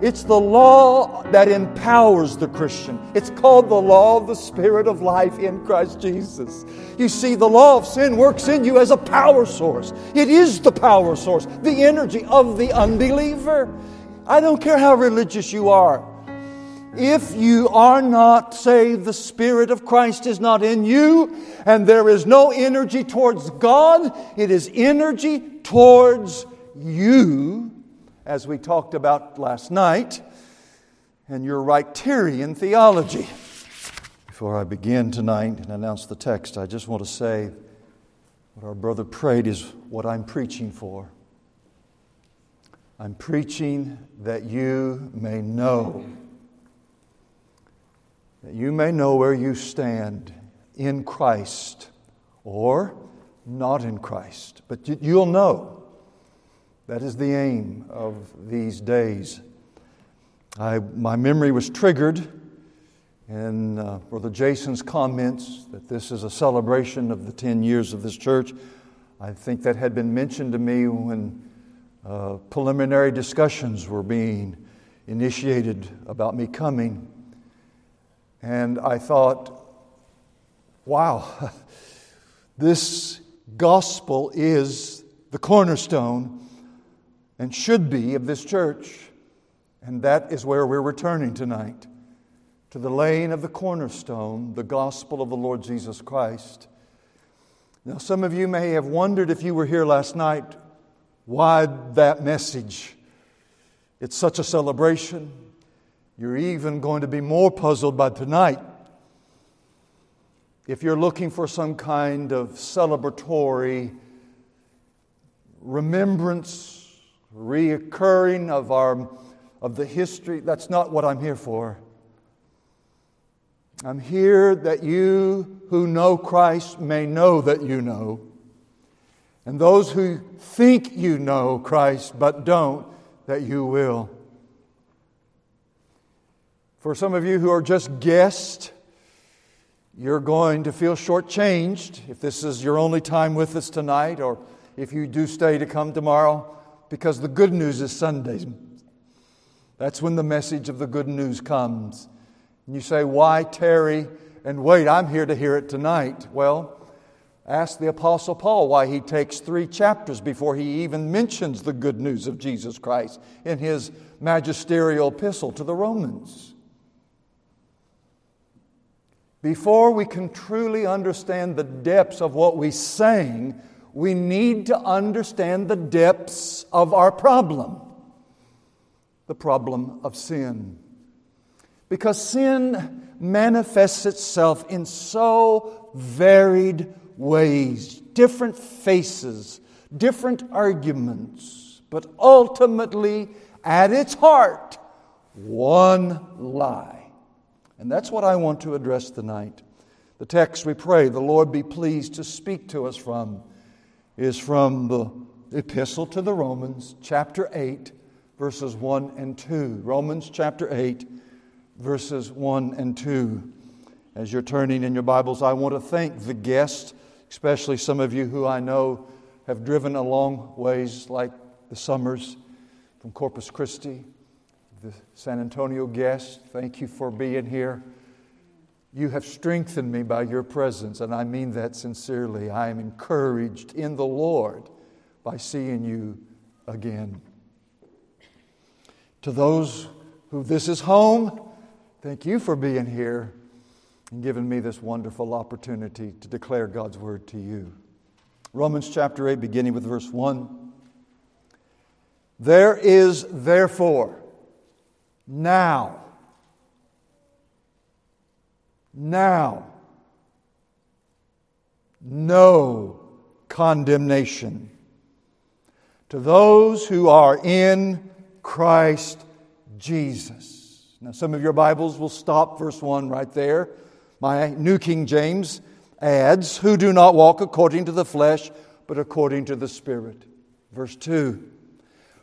It's the law that empowers the Christian. It's called the law of the Spirit of life in Christ Jesus. You see, the law of sin works in you as a power source. It is the power source, the energy of the unbeliever. I don't care how religious you are. If you are not saved, the Spirit of Christ is not in you, and there is no energy towards God, it is energy towards you as we talked about last night, and your Wrighterian theology. Before I begin tonight and announce the text, I just want to say what our brother prayed is what I'm preaching for. I'm preaching that you may know, that you may know where you stand in Christ or not in Christ, but you'll know that is the aim of these days. I, my memory was triggered in uh, Brother Jason's comments that this is a celebration of the 10 years of this church. I think that had been mentioned to me when uh, preliminary discussions were being initiated about me coming. And I thought, wow, this gospel is the cornerstone and should be of this church. And that is where we're returning tonight to the laying of the cornerstone, the gospel of the Lord Jesus Christ. Now, some of you may have wondered if you were here last night, why that message? It's such a celebration. You're even going to be more puzzled by tonight. If you're looking for some kind of celebratory remembrance reoccurring of, our, of the history. That's not what I'm here for. I'm here that you who know Christ may know that you know. And those who think you know Christ but don't, that you will. For some of you who are just guests, you're going to feel shortchanged if this is your only time with us tonight, or if you do stay to come tomorrow because the good news is Sundays. That's when the message of the good news comes. And you say, Why tarry and wait? I'm here to hear it tonight. Well, ask the Apostle Paul why he takes three chapters before he even mentions the good news of Jesus Christ in his magisterial epistle to the Romans. Before we can truly understand the depths of what we sang, we need to understand the depths of our problem the problem of sin. Because sin manifests itself in so varied ways, different faces, different arguments, but ultimately, at its heart, one lie. And that's what I want to address tonight. The text we pray the Lord be pleased to speak to us from is from the Epistle to the Romans, chapter 8, verses 1 and 2. Romans chapter 8, verses 1 and 2. As you're turning in your Bibles, I want to thank the guests, especially some of you who I know have driven a long ways, like the Summers from Corpus Christi, the San Antonio guests. Thank you for being here. You have strengthened me by your presence, and I mean that sincerely. I am encouraged in the Lord by seeing you again. To those who this is home, thank you for being here and giving me this wonderful opportunity to declare God's word to you. Romans chapter 8, beginning with verse 1. There is therefore now now no condemnation to those who are in Christ Jesus. Now, some of your Bibles will stop verse 1 right there. My New King James adds, Who do not walk according to the flesh, but according to the Spirit. Verse 2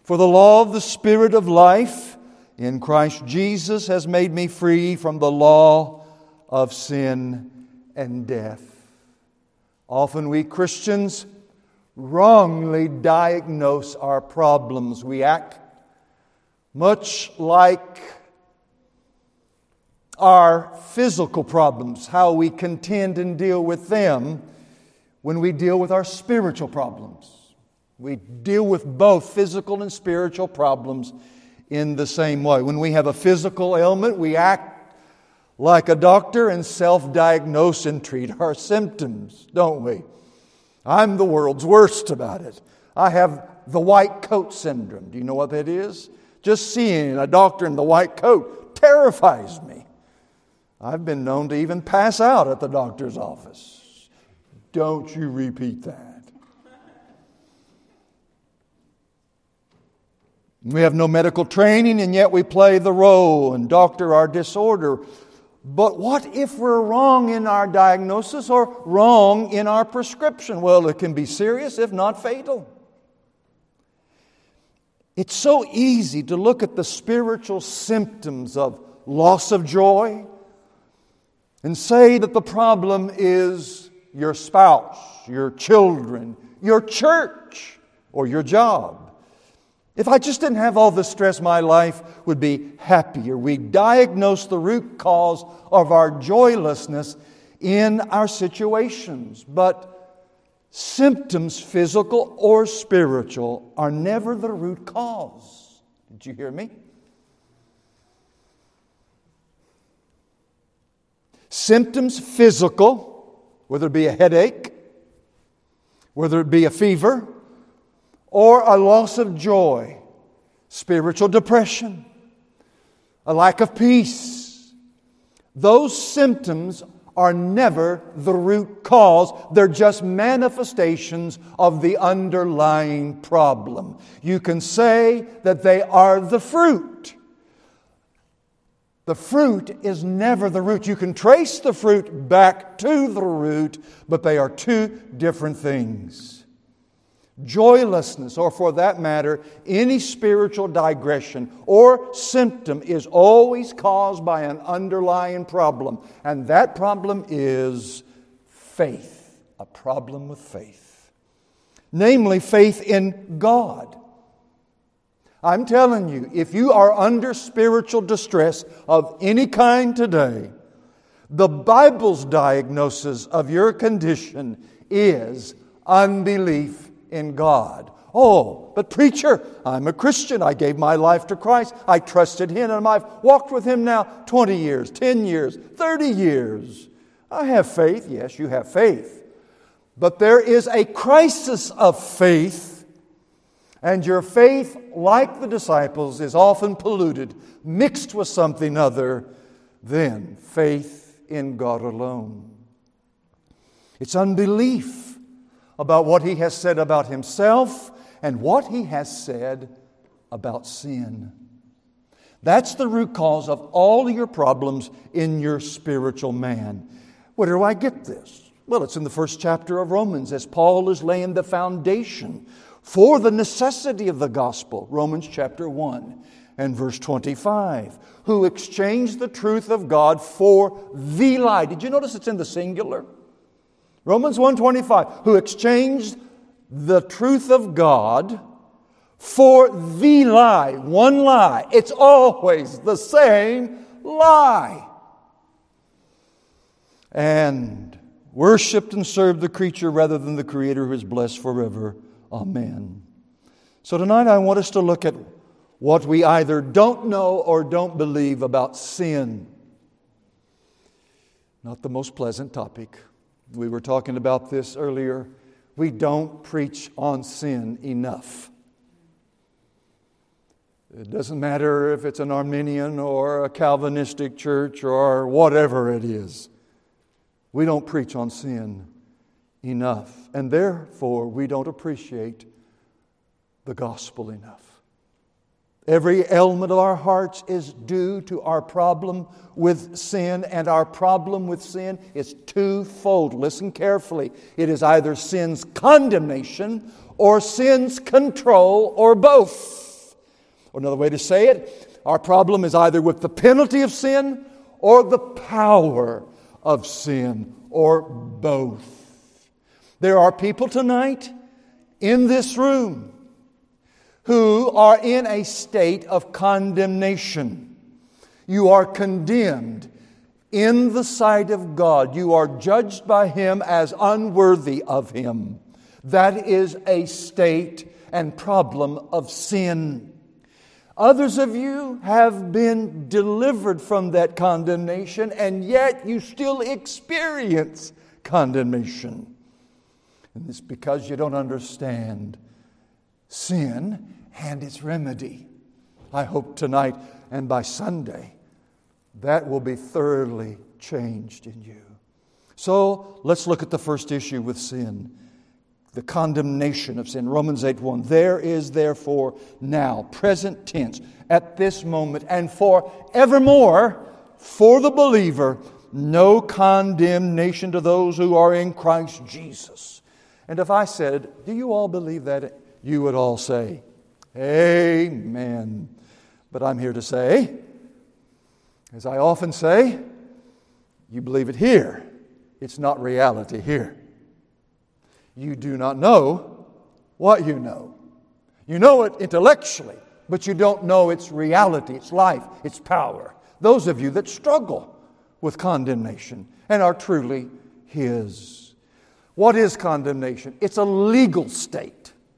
For the law of the Spirit of life in Christ Jesus has made me free from the law of sin and death. Often we Christians wrongly diagnose our problems. We act much like our physical problems, how we contend and deal with them when we deal with our spiritual problems. We deal with both physical and spiritual problems in the same way. When we have a physical ailment, we act like a doctor and self diagnose and treat our symptoms, don't we? I'm the world's worst about it. I have the white coat syndrome. Do you know what that is? Just seeing a doctor in the white coat terrifies me. I've been known to even pass out at the doctor's office. Don't you repeat that. We have no medical training, and yet we play the role and doctor our disorder. But what if we're wrong in our diagnosis or wrong in our prescription? Well, it can be serious, if not fatal. It's so easy to look at the spiritual symptoms of loss of joy and say that the problem is your spouse, your children, your church, or your job. If I just didn't have all this stress, my life would be happier. We diagnose the root cause of our joylessness in our situations. But Symptoms, physical or spiritual, are never the root cause. Did you hear me? Symptoms, physical, whether it be a headache, whether it be a fever, or a loss of joy, spiritual depression, a lack of peace, those symptoms are never the root cause. They're just manifestations of the underlying problem. You can say that they are the fruit. The fruit is never the root. You can trace the fruit back to the root, but they are two different things. Joylessness, or for that matter, any spiritual digression or symptom is always caused by an underlying problem, and that problem is faith, a problem with faith. Namely, faith in God. I'm telling you, if you are under spiritual distress of any kind today, the Bible's diagnosis of your condition is unbelief in God. Oh, but preacher, I'm a Christian. I gave my life to Christ. I trusted Him and I've walked with Him now 20 years, 10 years, 30 years. I have faith. Yes, you have faith. But there is a crisis of faith, and your faith, like the disciples, is often polluted, mixed with something other than faith in God alone. It's unbelief about what he has said about himself and what he has said about sin. That's the root cause of all your problems in your spiritual man. Where do I get this? Well, it's in the first chapter of Romans as Paul is laying the foundation for the necessity of the gospel. Romans chapter 1 and verse 25. Who exchanged the truth of God for the lie. Did you notice it's in the singular? Romans 125, who exchanged the truth of God for the lie, one lie. It's always the same lie. And worshiped and served the creature rather than the creator who is blessed forever. Amen. So tonight I want us to look at what we either don't know or don't believe about sin. Not the most pleasant topic. We were talking about this earlier. We don't preach on sin enough. It doesn't matter if it's an Arminian or a Calvinistic church or whatever it is. We don't preach on sin enough. And therefore, we don't appreciate the gospel enough. Every ailment of our hearts is due to our problem with sin, and our problem with sin is twofold. Listen carefully. It is either sin's condemnation or sin's control, or both. Or another way to say it, our problem is either with the penalty of sin or the power of sin, or both. There are people tonight in this room who are in a state of condemnation. You are condemned in the sight of God. You are judged by Him as unworthy of Him. That is a state and problem of sin. Others of you have been delivered from that condemnation, and yet you still experience condemnation. And it's because you don't understand sin and its remedy. I hope tonight and by Sunday that will be thoroughly changed in you. So let's look at the first issue with sin the condemnation of sin. Romans 8 1. There is therefore now, present tense, at this moment, and for evermore, for the believer, no condemnation to those who are in Christ Jesus. And if I said, Do you all believe that? You would all say, Amen. But I'm here to say, as I often say, you believe it here. It's not reality here. You do not know what you know. You know it intellectually, but you don't know its reality, its life, its power. Those of you that struggle with condemnation and are truly His. What is condemnation? It's a legal state.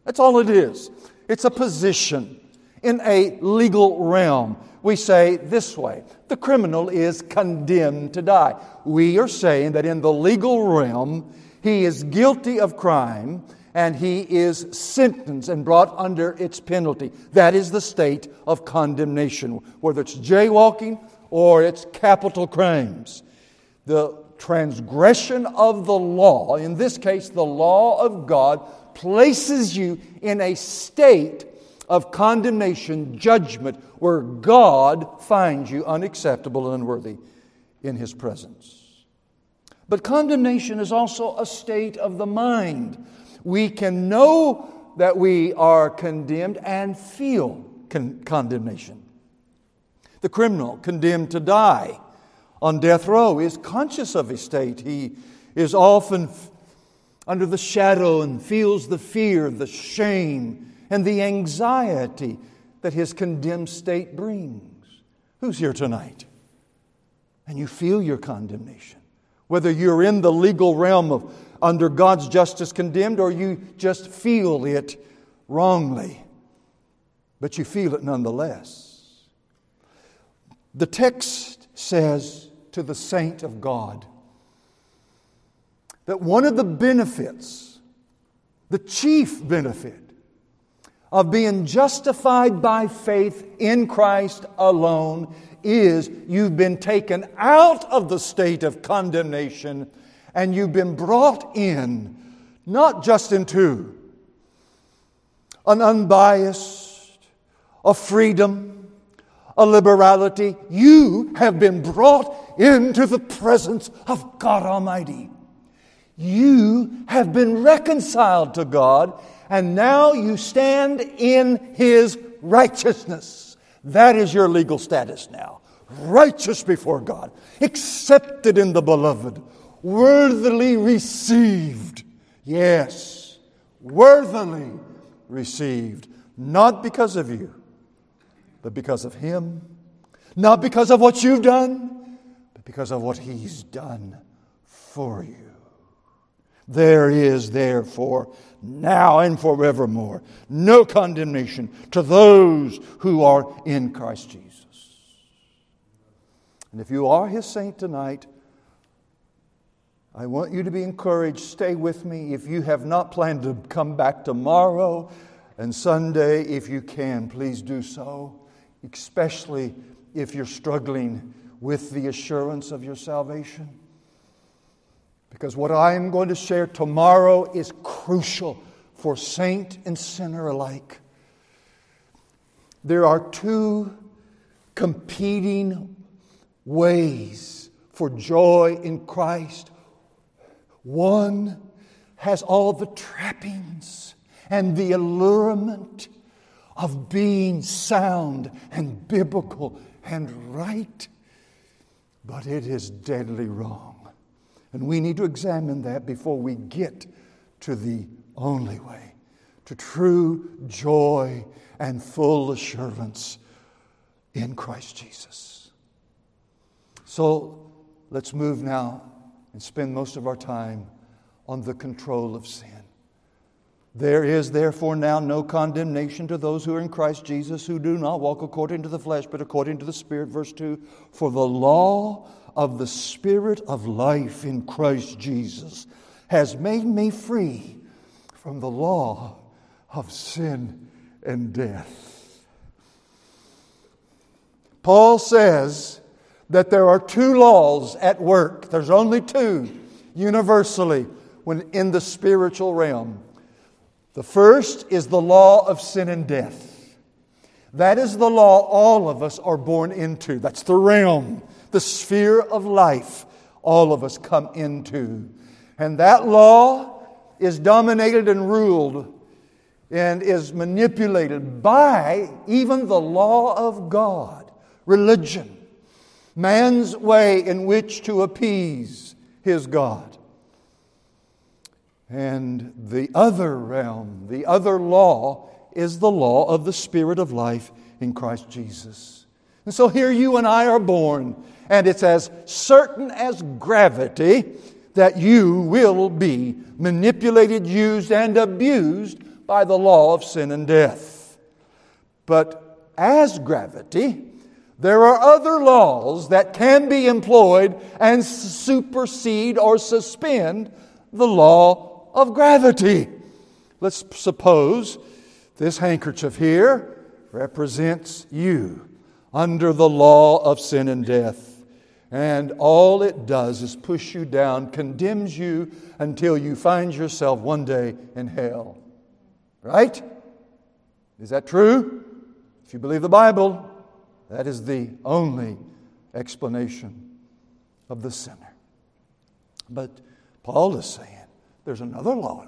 That's all it is. It's a position in a legal realm. We say this way the criminal is condemned to die. We are saying that in the legal realm, he is guilty of crime and he is sentenced and brought under its penalty. That is the state of condemnation, whether it's jaywalking or it's capital crimes. The transgression of the law, in this case, the law of God, places you in a state of condemnation, judgment, where God finds you unacceptable and unworthy in His presence. But condemnation is also a state of the mind. We can know that we are condemned and feel con- condemnation. The criminal condemned to die on death row is conscious of his state. He is often under the shadow and feels the fear, the shame, and the anxiety that his condemned state brings. Who's here tonight? And you feel your condemnation. Whether you're in the legal realm of under God's justice condemned or you just feel it wrongly, but you feel it nonetheless. The text says to the saint of God that one of the benefits, the chief benefit, of being justified by faith in Christ alone is you've been taken out of the state of condemnation and you've been brought in, not just into an unbiased, a freedom, a liberality. You have been brought into the presence of God Almighty. You have been reconciled to God, and now you stand in His righteousness. That is your legal status now. Righteous before God, accepted in the beloved, worthily received. Yes, worthily received. Not because of you, but because of Him. Not because of what you've done, but because of what He's done for you. There is, therefore, now and forevermore, no condemnation to those who are in Christ Jesus. And if you are his saint tonight, I want you to be encouraged. Stay with me. If you have not planned to come back tomorrow and Sunday, if you can, please do so, especially if you're struggling with the assurance of your salvation. Because what I'm going to share tomorrow is crucial for saint and sinner alike. There are two competing ways for joy in Christ. One has all the trappings and the allurement of being sound and biblical and right, but it is deadly wrong. And we need to examine that before we get to the only way to true joy and full assurance in Christ Jesus. So let's move now and spend most of our time on the control of sin. There is therefore now no condemnation to those who are in Christ Jesus, who do not walk according to the flesh, but according to the Spirit. Verse 2 For the law of the Spirit of life in Christ Jesus has made me free from the law of sin and death. Paul says that there are two laws at work. There's only two universally when in the spiritual realm. The first is the law of sin and death. That is the law all of us are born into. That's the realm, the sphere of life all of us come into. And that law is dominated and ruled and is manipulated by even the law of God, religion, man's way in which to appease his God. And the other realm, the other law, is the law of the Spirit of life in Christ Jesus. And so here you and I are born, and it's as certain as gravity that you will be manipulated, used, and abused by the law of sin and death. But as gravity, there are other laws that can be employed and supersede or suspend the law of gravity. Let's suppose this handkerchief here represents you under the law of sin and death. And all it does is push you down, condemns you until you find yourself one day in hell. Right? Is that true? If you believe the Bible, that is the only explanation of the sinner. But Paul is saying, there's another law.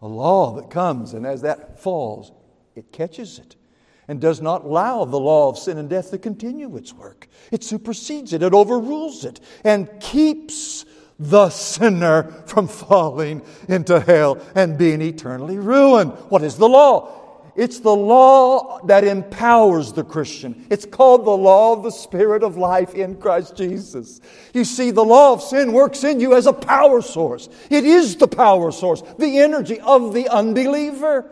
A law that comes, and as that falls, it catches it and does not allow the law of sin and death to continue its work. It supersedes it, it overrules it, and keeps the sinner from falling into hell and being eternally ruined. What is the law? It's the law that empowers the Christian. It's called the law of the Spirit of life in Christ Jesus. You see, the law of sin works in you as a power source. It is the power source, the energy of the unbeliever.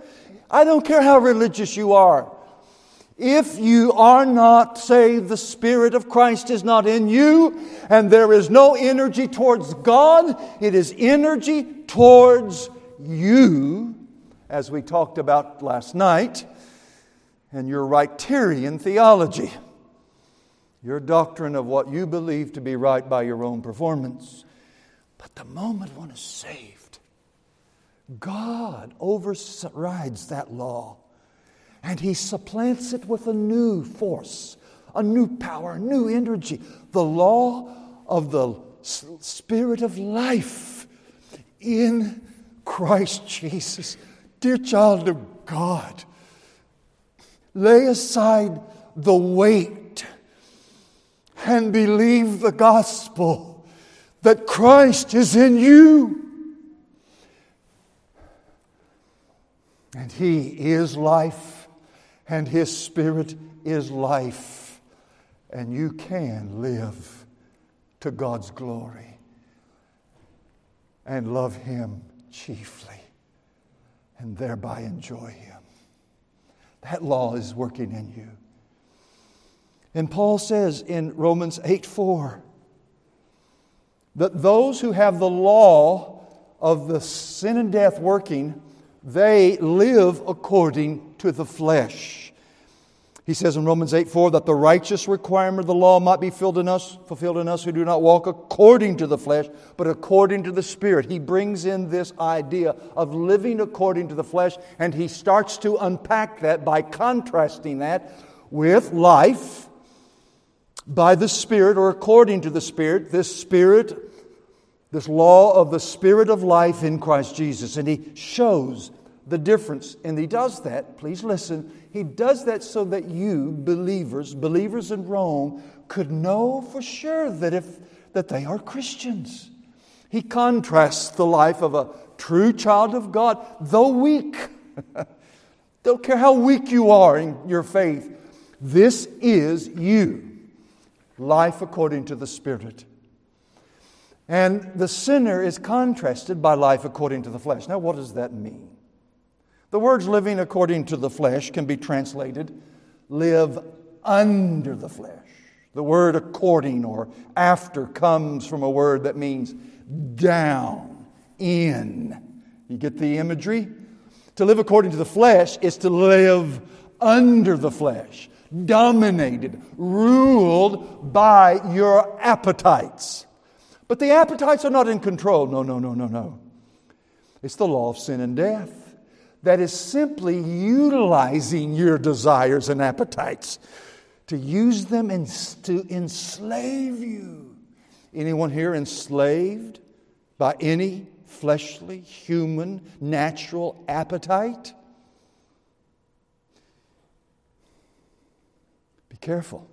I don't care how religious you are. If you are not saved, the Spirit of Christ is not in you, and there is no energy towards God, it is energy towards you as we talked about last night, and your Wrighterian theology, your doctrine of what you believe to be right by your own performance. But the moment one is saved, God overrides that law and He supplants it with a new force, a new power, a new energy, the law of the Spirit of life in Christ Jesus. Dear child of God, lay aside the weight and believe the gospel that Christ is in you. And He is life, and His Spirit is life, and you can live to God's glory and love Him chiefly and thereby enjoy Him. That law is working in you. And Paul says in Romans 8 4 that those who have the law of the sin and death working, they live according to the flesh. He says in Romans 8 4 that the righteous requirement of the law might be filled in us, fulfilled in us who do not walk according to the flesh, but according to the Spirit. He brings in this idea of living according to the flesh, and he starts to unpack that by contrasting that with life by the Spirit or according to the Spirit. This Spirit, this law of the Spirit of life in Christ Jesus. And he shows the difference. And he does that, please listen, he does that so that you, believers, believers in Rome, could know for sure that, if, that they are Christians. He contrasts the life of a true child of God, though weak, Don't care how weak you are in your faith. This is you. Life according to the Spirit. And the sinner is contrasted by life according to the flesh. Now, what does that mean? The words living according to the flesh can be translated live under the flesh. The word according or after comes from a word that means down, in. You get the imagery? To live according to the flesh is to live under the flesh, dominated, ruled by your appetites. But the appetites are not in control. No, no, no, no, no. It's the law of sin and death that is simply utilizing your desires and appetites to use them and to enslave you. Anyone here enslaved by any fleshly, human, natural appetite. Be careful.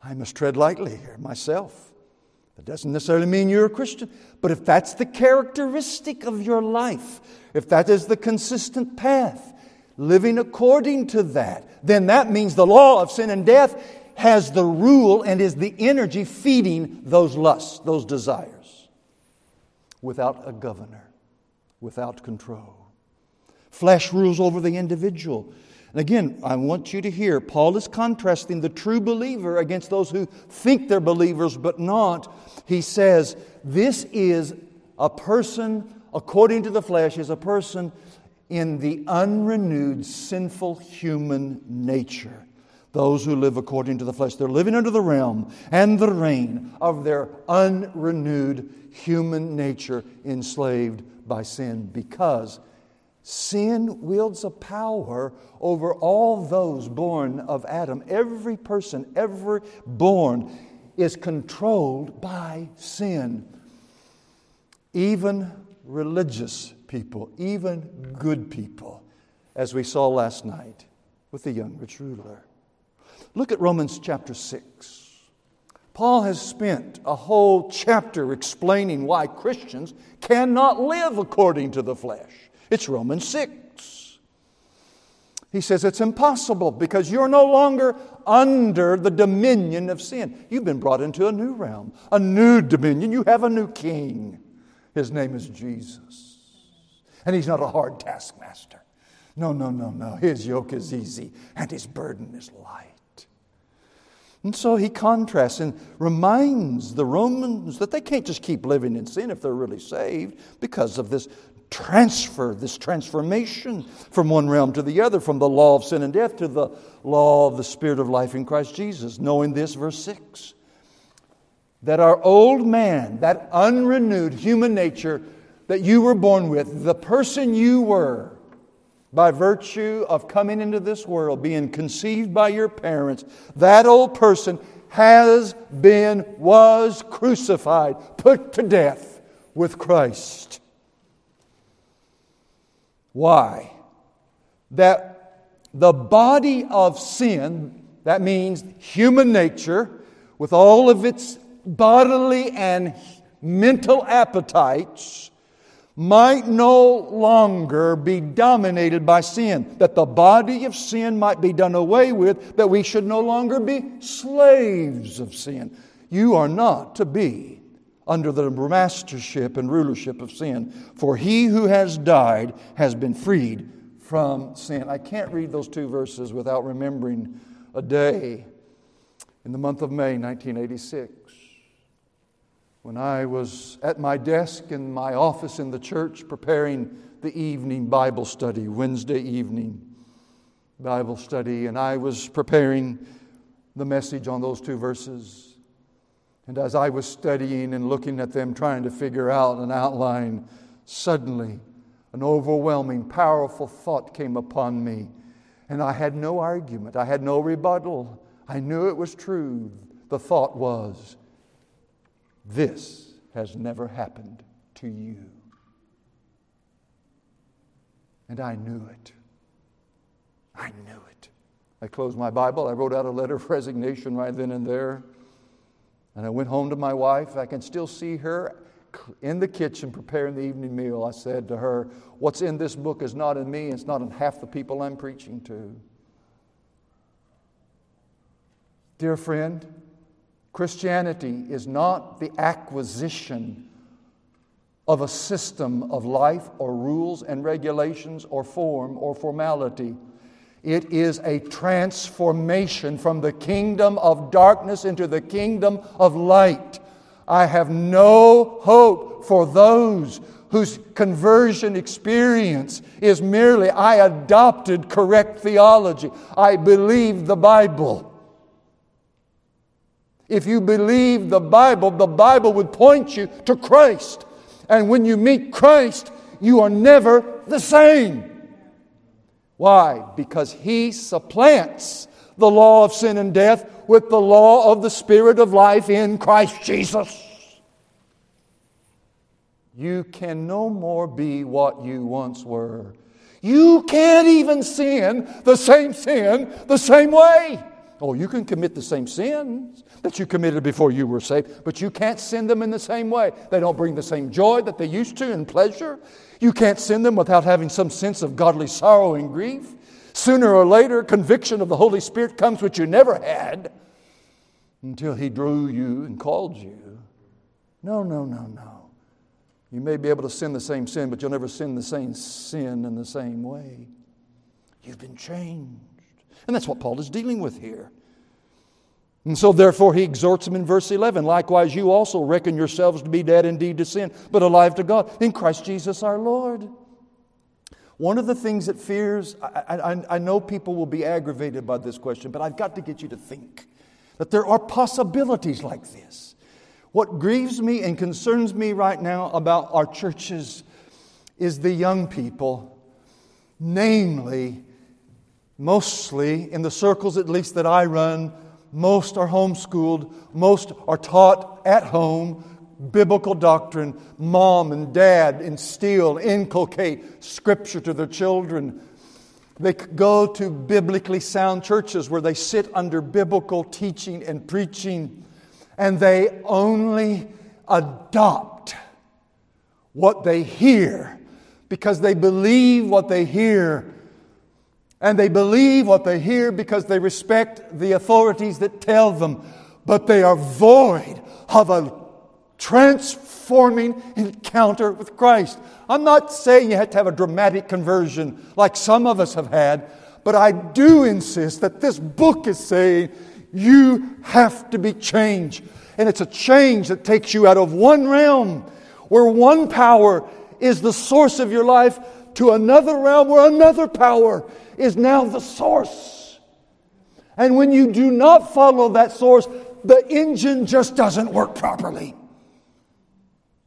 I must tread lightly here myself. That doesn't necessarily mean you're a Christian, but if that's the characteristic of your life, if that is the consistent path, living according to that, then that means the law of sin and death has the rule and is the energy feeding those lusts, those desires without a governor, without control. Flesh rules over the individual. And again, I want you to hear Paul is contrasting the true believer against those who think they're believers but not. He says, This is a person, according to the flesh, is a person in the unrenewed sinful human nature. Those who live according to the flesh, they're living under the realm and the reign of their unrenewed human nature enslaved by sin because sin wields a power over all those born of Adam. Every person, ever born, is controlled by sin. Even religious people, even good people, as we saw last night with the young rich ruler. Look at Romans chapter 6. Paul has spent a whole chapter explaining why Christians cannot live according to the flesh. It's Romans 6. He says it's impossible because you're no longer under the dominion of sin. You've been brought into a new realm, a new dominion. You have a new king. His name is Jesus. And he's not a hard taskmaster. No, no, no, no. His yoke is easy and his burden is light. And so he contrasts and reminds the Romans that they can't just keep living in sin if they're really saved because of this transfer, this transformation from one realm to the other, from the law of sin and death to the law of the Spirit of life in Christ Jesus. Knowing this, verse 6 that our old man, that unrenewed human nature that you were born with, the person you were, by virtue of coming into this world, being conceived by your parents, that old person has been, was crucified, put to death with Christ. Why? That the body of sin, that means human nature, with all of its bodily and mental appetites, might no longer be dominated by sin, that the body of sin might be done away with, that we should no longer be slaves of sin. You are not to be under the mastership and rulership of sin, for he who has died has been freed from sin. I can't read those two verses without remembering a day in the month of May 1986 when I was at my desk in my office in the church preparing the evening Bible study, Wednesday evening Bible study, and I was preparing the message on those two verses. And as I was studying and looking at them, trying to figure out an outline, suddenly an overwhelming, powerful thought came upon me. And I had no argument, I had no rebuttal. I knew it was true. The thought was, this has never happened to you. And I knew it. I knew it. I closed my Bible. I wrote out a letter of resignation right then and there. And I went home to my wife. I can still see her in the kitchen preparing the evening meal, I said to her, What's in this book is not in me, it's not in half the people I'm preaching to. Dear friend, Christianity is not the acquisition of a system of life or rules and regulations or form or formality. It is a transformation from the kingdom of darkness into the kingdom of light. I have no hope for those whose conversion experience is merely I adopted correct theology. I believe the Bible. If you believe the Bible, the Bible would point you to Christ. And when you meet Christ, you are never the same. Why? Because He supplants the law of sin and death with the law of the Spirit of life in Christ Jesus. You can no more be what you once were. You can't even sin the same sin the same way. Oh, you can commit the same sins that you committed before you were saved, but you can't sin them in the same way. They don't bring the same joy that they used to and pleasure. You can't sin them without having some sense of godly sorrow and grief. Sooner or later, conviction of the Holy Spirit comes, which you never had until He drew you and called you. No, no, no, no. You may be able to sin the same sin, but you'll never sin the same sin in the same way. You've been changed. And that's what Paul is dealing with here. And so, therefore, he exhorts them in verse 11 likewise, you also reckon yourselves to be dead indeed to sin, but alive to God in Christ Jesus our Lord. One of the things that fears, I, I, I, know people will be aggravated by this question, but I've got to get you to think that there are possibilities like this. What grieves me and concerns me right now about our churches is the young people, namely Mostly, in the circles at least that I run, most are homeschooled, most are taught at home biblical doctrine. Mom and dad instill, inculcate scripture to their children. They go to biblically sound churches where they sit under biblical teaching and preaching, and they only adopt what they hear because they believe what they hear and they believe what they hear because they respect the authorities that tell them, but they are void of a transforming encounter with Christ. I'm not saying you have to have a dramatic conversion like some of us have had, but I do insist that this book is saying you have to be changed. And it's a change that takes you out of one realm where one power is the source of your life to another realm where another power is now the source. And when you do not follow that source, the engine just doesn't work properly.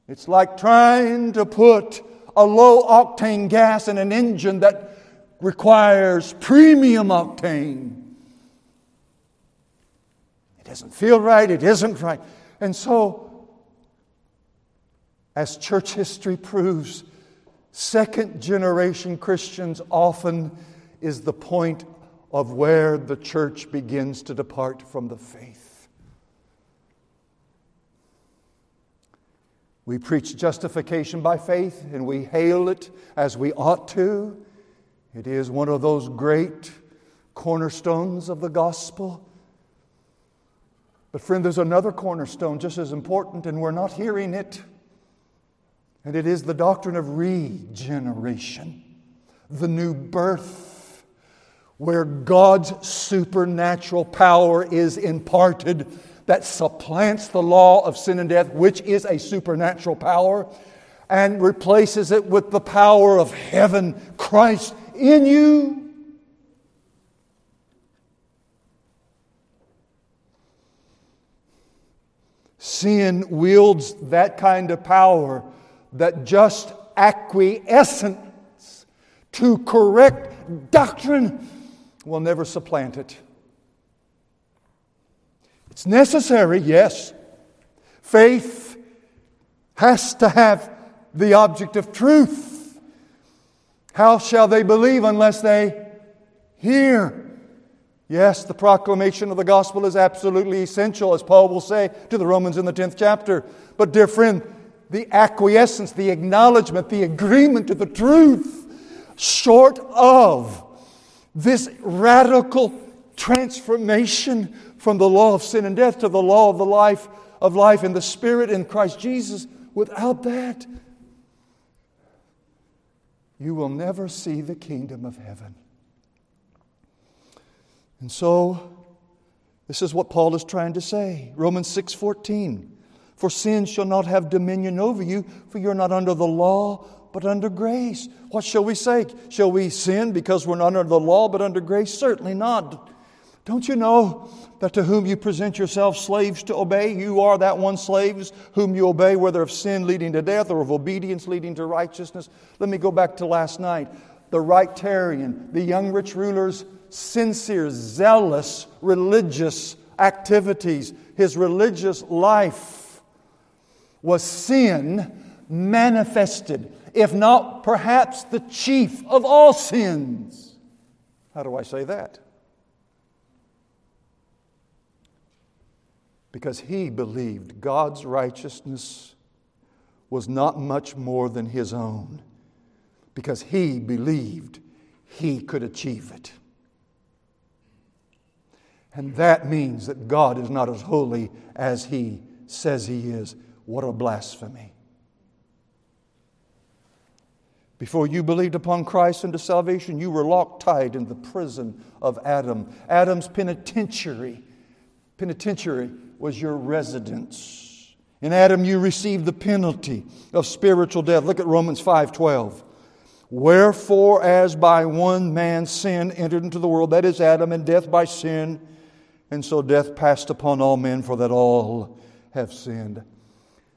It's like trying to put a low octane gas in an engine that requires premium octane. It doesn't feel right, it isn't right. And so, as church history proves, second generation Christians often is the point of where the church begins to depart from the faith. We preach justification by faith and we hail it as we ought to. It is one of those great cornerstones of the gospel. But, friend, there's another cornerstone just as important, and we're not hearing it. And it is the doctrine of regeneration, the new birth where God's supernatural power is imparted that supplants the law of sin and death, which is a supernatural power, and replaces it with the power of heaven, Christ in you. Sin wields that kind of power that just acquiescence to correct doctrine will never supplant it. It's necessary, yes. Faith has to have the object of truth. How shall they believe unless they hear? Yes, the proclamation of the gospel is absolutely essential, as Paul will say to the Romans in the 10th chapter. But, dear friend, the acquiescence, the acknowledgement, the agreement to the truth, short of this radical transformation from the law of sin and death to the law of the life of life in the Spirit in Christ Jesus. Without that, you will never see the kingdom of heaven. And so, this is what Paul is trying to say. Romans 6:14. For sin shall not have dominion over you, for you're not under the law, but under grace. What shall we say? Shall we sin because we're not under the law, but under grace? Certainly not. Don't you know that to whom you present yourselves slaves to obey, you are that one slaves whom you obey, whether of sin leading to death or of obedience leading to righteousness? Let me go back to last night. The Rightarian, the young rich ruler's sincere, zealous religious activities, his religious life was sin manifested, if not perhaps the chief of all sins. How do I say that? Because he believed God's righteousness was not much more than his own, because he believed he could achieve it. And that means that God is not as holy as he says he is. What a blasphemy. Before you believed upon Christ unto salvation, you were locked tight in the prison of Adam. Adam's penitentiary, penitentiary was your residence. In Adam you received the penalty of spiritual death. Look at Romans 5:12. Wherefore as by one man sin entered into the world, that is Adam, and death by sin, and so death passed upon all men, for that all have sinned.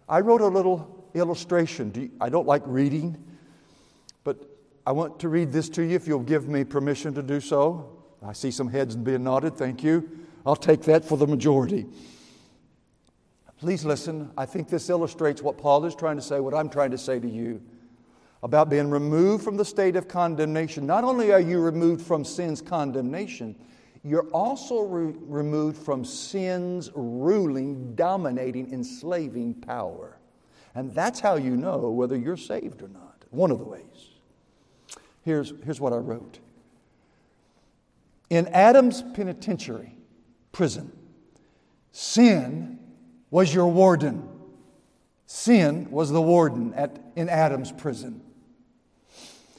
I wrote a little illustration. I don't like reading, I want to read this to you if you'll give me permission to do so. I see some heads being nodded. Thank you. I'll take that for the majority. Please listen. I think this illustrates what Paul is trying to say, what I'm trying to say to you about being removed from the state of condemnation. Not only are you removed from sin's condemnation, you're also re- removed from sin's ruling, dominating, enslaving power. And that's how you know whether you're saved or not. One of the ways. Here's, here's what I wrote In Adam's penitentiary, prison, sin was your warden. Sin was the warden at, in Adam's prison.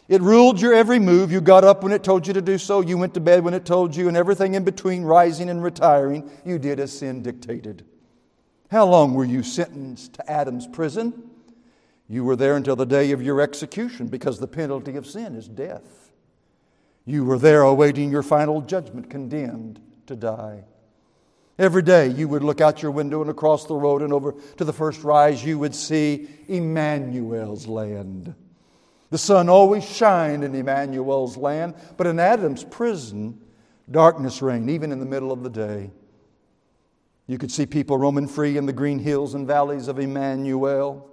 It ruled your every move. You got up when it told you to do so. You went to bed when it told you, and everything in between, rising and retiring, you did as sin dictated. How long were you sentenced to Adam's prison? You were there until the day of your execution because the penalty of sin is death. You were there awaiting your final judgment, condemned to die. Every day you would look out your window and across the road and over to the first rise, you would see Emmanuel's land. The sun always shined in Emmanuel's land, but in Adam's prison, darkness reigned, even in the middle of the day. You could see people roaming free in the green hills and valleys of Emmanuel.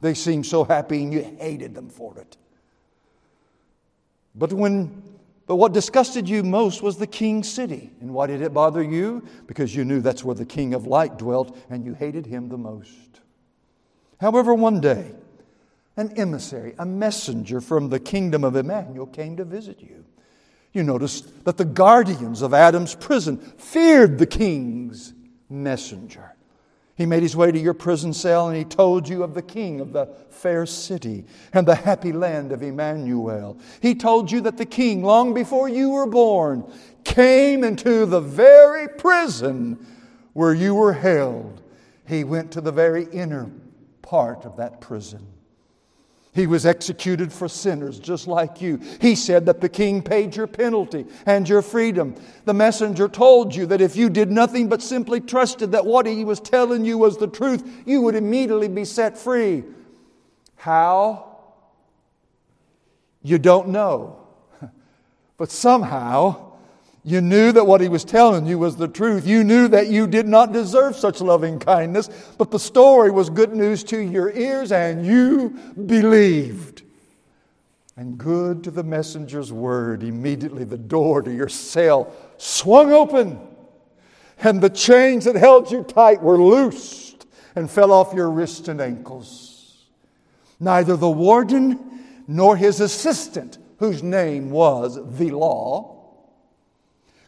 They seemed so happy and you hated them for it. But when but what disgusted you most was the king's city. And why did it bother you? Because you knew that's where the king of light dwelt and you hated him the most. However, one day, an emissary, a messenger from the kingdom of Emmanuel came to visit you. You noticed that the guardians of Adam's prison feared the king's messenger. He made his way to your prison cell and he told you of the king of the fair city and the happy land of Emmanuel. He told you that the king, long before you were born, came into the very prison where you were held. He went to the very inner part of that prison. He was executed for sinners just like you. He said that the king paid your penalty and your freedom. The messenger told you that if you did nothing but simply trusted that what he was telling you was the truth, you would immediately be set free. How? You don't know. But somehow, you knew that what he was telling you was the truth. You knew that you did not deserve such loving kindness, but the story was good news to your ears and you believed. And good to the messenger's word, immediately the door to your cell swung open, and the chains that held you tight were loosed and fell off your wrists and ankles. Neither the warden nor his assistant, whose name was the law,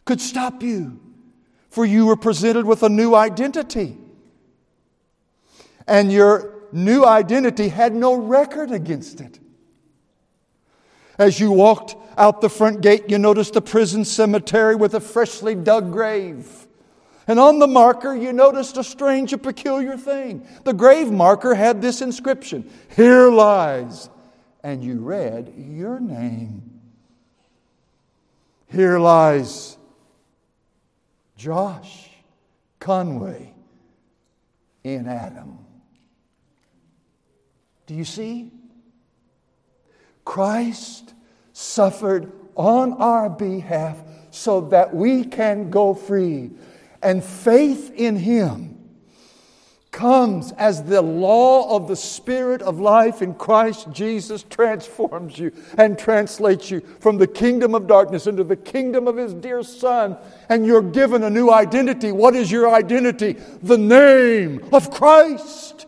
could stop you, for you were presented with a new identity. And your new identity had no record against it. As you walked out the front gate, you noticed the prison cemetery with a freshly dug grave. And on the marker, you noticed a strange and peculiar thing. The grave marker had this inscription Here lies. And you read your name. Here lies Josh Conway in Adam. Do you see? Christ suffered on our behalf so that we can go free and faith in Him comes as the law of the Spirit of life in Christ Jesus transforms you and translates you from the kingdom of darkness into the kingdom of His dear Son. And you're given a new identity. What is your identity? The name of Christ.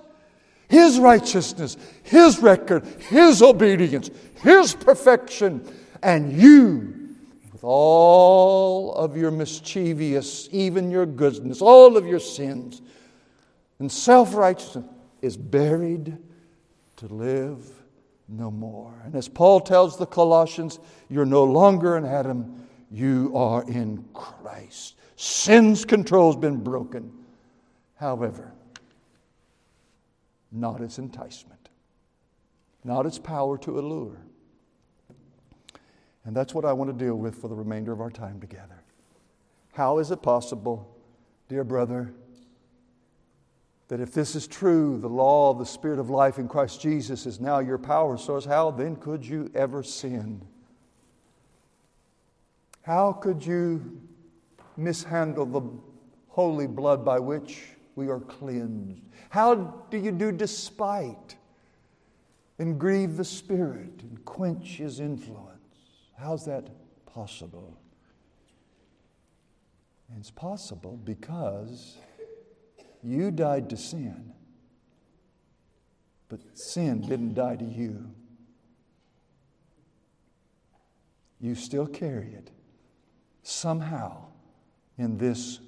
His righteousness, His record, His obedience, His perfection. And you with all of your mischievous, even your goodness, all of your sins, and self righteousness is buried to live no more. And as Paul tells the Colossians, you're no longer in Adam, you are in Christ. Sin's control has been broken. However, not its enticement, not its power to allure. And that's what I want to deal with for the remainder of our time together. How is it possible, dear brother, that if this is true, the law of the Spirit of life in Christ Jesus is now your power source, how then could you ever sin? How could you mishandle the holy blood by which we are cleansed? How do you do despite and grieve the Spirit and quench His influence? How's that possible? It's possible because you died to sin, but sin didn't die to you. You still carry it somehow in this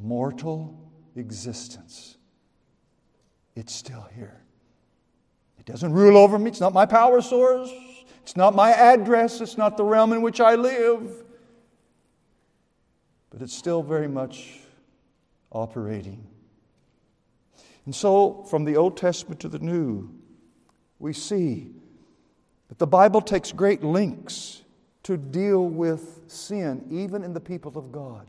mortal existence. It's still here. It doesn't rule over me, it's not my power source. It's not my address, it's not the realm in which I live, but it's still very much operating. And so, from the Old Testament to the New, we see that the Bible takes great lengths to deal with sin, even in the people of God.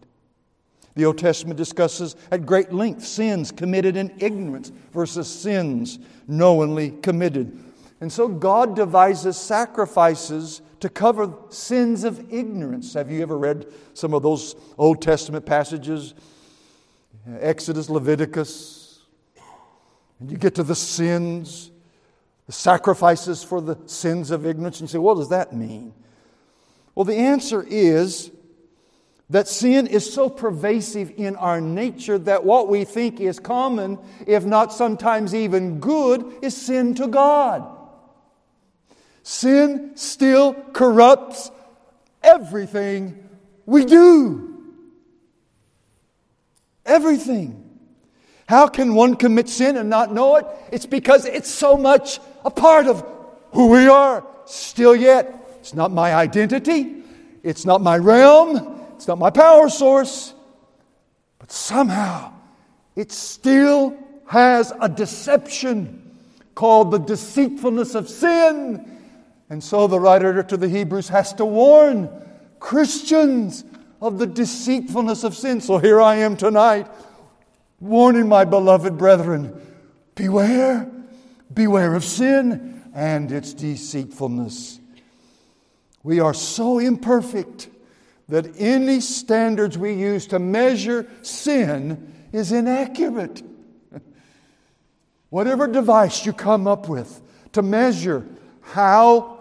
The Old Testament discusses at great length sins committed in ignorance versus sins knowingly committed. And so God devises sacrifices to cover sins of ignorance. Have you ever read some of those Old Testament passages? Exodus, Leviticus. And you get to the sins, the sacrifices for the sins of ignorance, and you say, what does that mean? Well, the answer is that sin is so pervasive in our nature that what we think is common, if not sometimes even good, is sin to God. Sin still corrupts everything we do. Everything. How can one commit sin and not know it? It's because it's so much a part of who we are. Still yet, it's not my identity, it's not my realm, it's not my power source, but somehow it still has a deception called the deceitfulness of sin and so the writer to the Hebrews has to warn Christians of the deceitfulness of sin. So here I am tonight, warning my beloved brethren beware, beware of sin and its deceitfulness. We are so imperfect that any standards we use to measure sin is inaccurate. Whatever device you come up with to measure how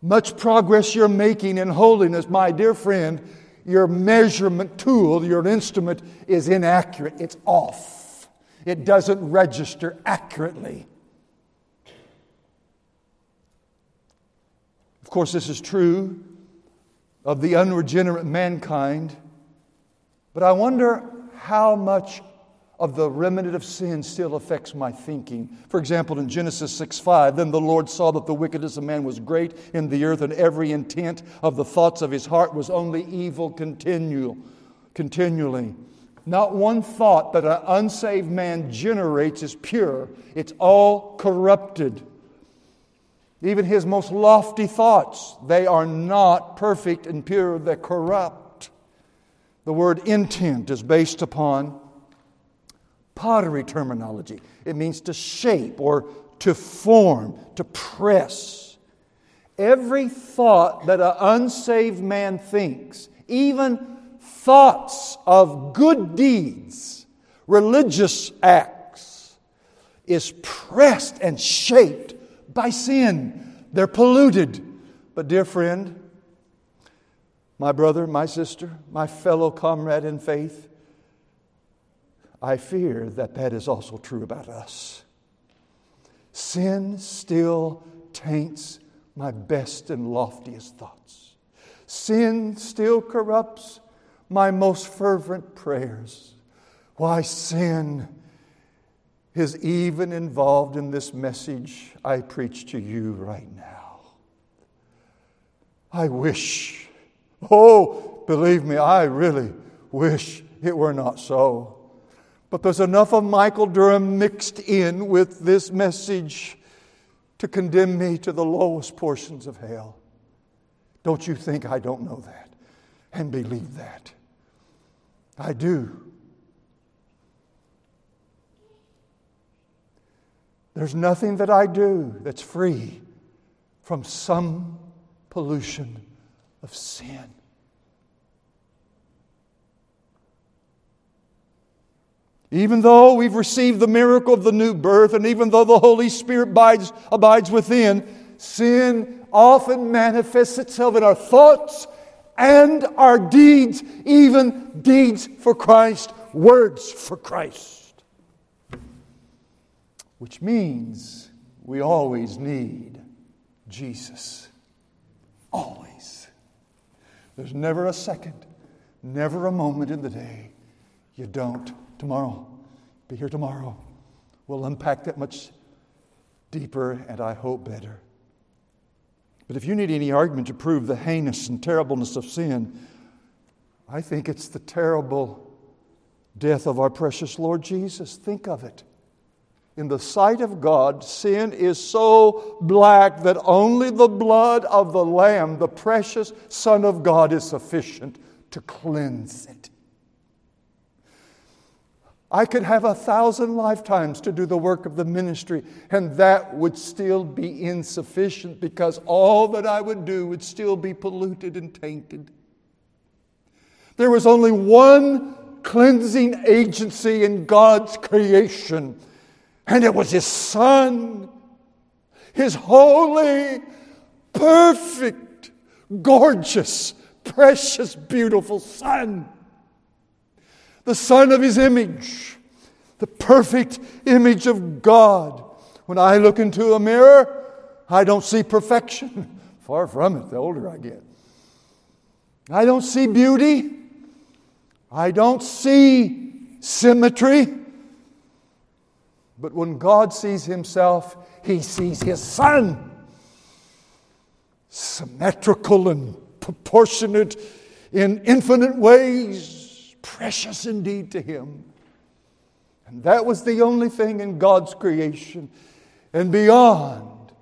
much progress you're making in holiness, my dear friend, your measurement tool, your instrument, is inaccurate. It's off, it doesn't register accurately. Of course, this is true of the unregenerate mankind, but I wonder how much of the remnant of sin still affects my thinking. For example, in Genesis 6 5, then the Lord saw that the wickedness of man was great in the earth, and every intent of the thoughts of his heart was only evil continual, continually. Not one thought that an unsaved man generates is pure, it's all corrupted. Even his most lofty thoughts, they are not perfect and pure, they're corrupt. The word intent is based upon pottery terminology. It means to shape or to form, to press. Every thought that an unsaved man thinks, even thoughts of good deeds, religious acts, is pressed and shaped by sin. They're polluted. But, dear friend, my brother, my sister, my fellow comrade in faith, I fear that that is also true about us. Sin still taints my best and loftiest thoughts. Sin still corrupts my most fervent prayers. Why, sin is even involved in this message I preach to you right now. I wish, oh, believe me, I really wish it were not so. But there's enough of Michael Durham mixed in with this message to condemn me to the lowest portions of hell. Don't you think I don't know that and believe that? I do. There's nothing that I do that's free from some pollution of sin. Even though we've received the miracle of the new birth, and even though the Holy Spirit abides, abides within, sin often manifests itself in our thoughts and our deeds, even deeds for Christ, words for Christ. Which means we always need Jesus. Always. There's never a second, never a moment in the day you don't tomorrow. Be here tomorrow. We'll unpack that much deeper and I hope better. But if you need any argument to prove the heinous and terribleness of sin, I think it's the terrible death of our precious Lord Jesus. Think of it. In the sight of God, sin is so black that only the blood of the Lamb, the precious Son of God, is sufficient to cleanse it. I could have a thousand lifetimes to do the work of the ministry, and that would still be insufficient because all that I would do would still be polluted and tainted. There was only one cleansing agency in God's creation, and it was His Son, His holy, perfect, gorgeous, precious, beautiful Son the Son of His image, the perfect image of God. When I look into a mirror, I don't see perfection. Far from it, the older I get. I don't see beauty. I don't see symmetry. But when God sees Himself, He sees His Son. Symmetrical and proportionate in infinite ways precious indeed to him. And that was the only thing in God's creation and beyond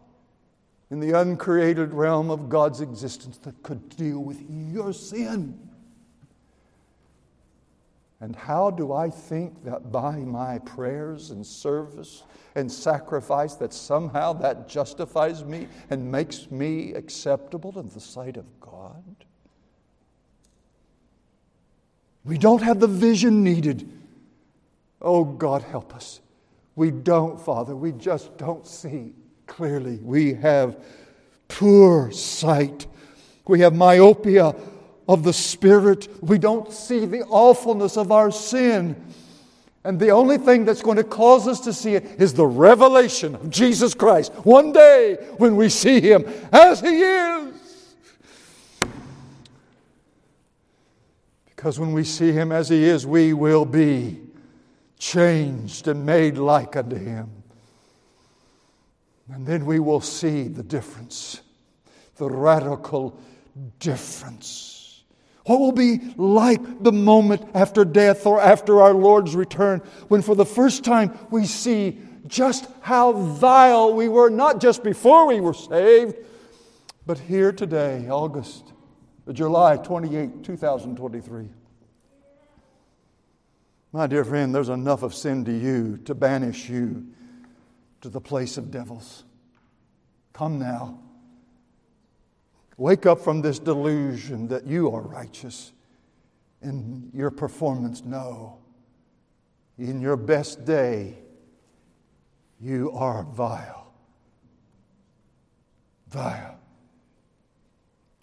in the uncreated realm of God's existence that could deal with your sin. And how do I think that by my prayers and service and sacrifice that somehow that justifies me and makes me acceptable in the sight of God? We don't have the vision needed. Oh, God, help us. We don't, Father. We just don't see clearly. We have poor sight. We have myopia of the Spirit. We don't see the awfulness of our sin. And the only thing that's going to cause us to see it is the revelation of Jesus Christ. One day when we see Him as He is. Because when we see Him as He is, we will be changed and made like unto Him. And then we will see the difference, the radical difference. What will be like the moment after death or after our Lord's return when for the first time we see just how vile we were, not just before we were saved, but here today, August, July 28, 2023. My dear friend, there's enough of sin to you to banish you to the place of devils. Come now. Wake up from this delusion that you are righteous in your performance. No. In your best day, you are vile. Vile.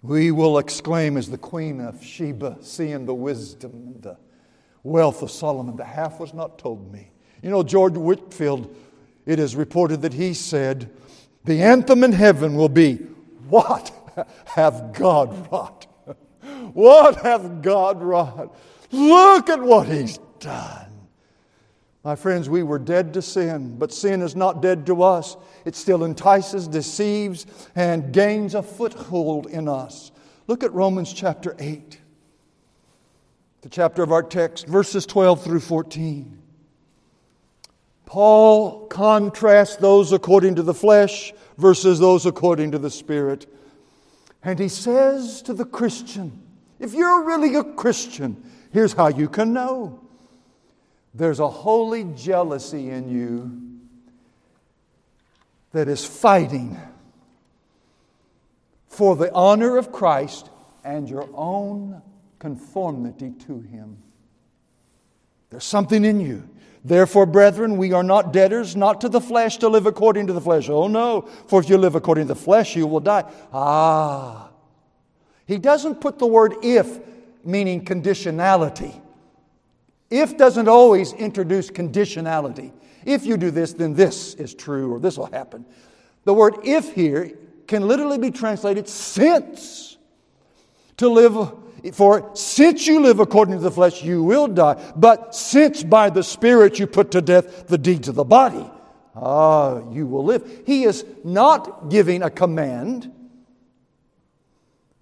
We will exclaim as the Queen of Sheba, seeing the wisdom and the wealth of Solomon, the half was not told me. You know, George Whitefield, it is reported that he said, The anthem in heaven will be, What? hath God wrought? What hath God wrought? Look at what He's done. My friends, we were dead to sin, but sin is not dead to us. It still entices, deceives, and gains a foothold in us. Look at Romans chapter 8, the chapter of our text, verses 12 through 14. Paul contrasts those according to the flesh versus those according to the Spirit. And he says to the Christian, if you're really a Christian, here's how you can know there's a holy jealousy in you that is fighting for the honor of Christ and your own conformity to Him. There's something in you. Therefore, brethren, we are not debtors, not to the flesh, to live according to the flesh. Oh no, for if you live according to the flesh, you will die. Ah. He doesn't put the word if, meaning conditionality. If doesn't always introduce conditionality. If you do this, then this is true, or this will happen. The word if here can literally be translated since. To live for since you live according to the flesh, you will die. But since by the Spirit you put to death the deeds of the body, ah, you will live. He is not giving a command.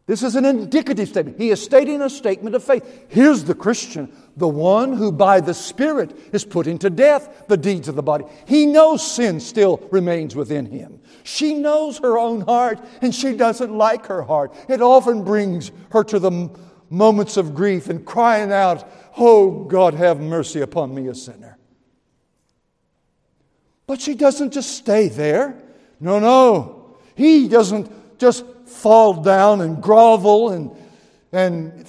This is an indicative statement. He is stating a statement of faith. Here's the Christian, the one who by the Spirit is putting to death the deeds of the body. He knows sin still remains within him. She knows her own heart, and she doesn't like her heart. It often brings her to the moments of grief and crying out, Oh God, have mercy upon me, a sinner. But she doesn't just stay there. No, no. He doesn't just fall down and grovel and, and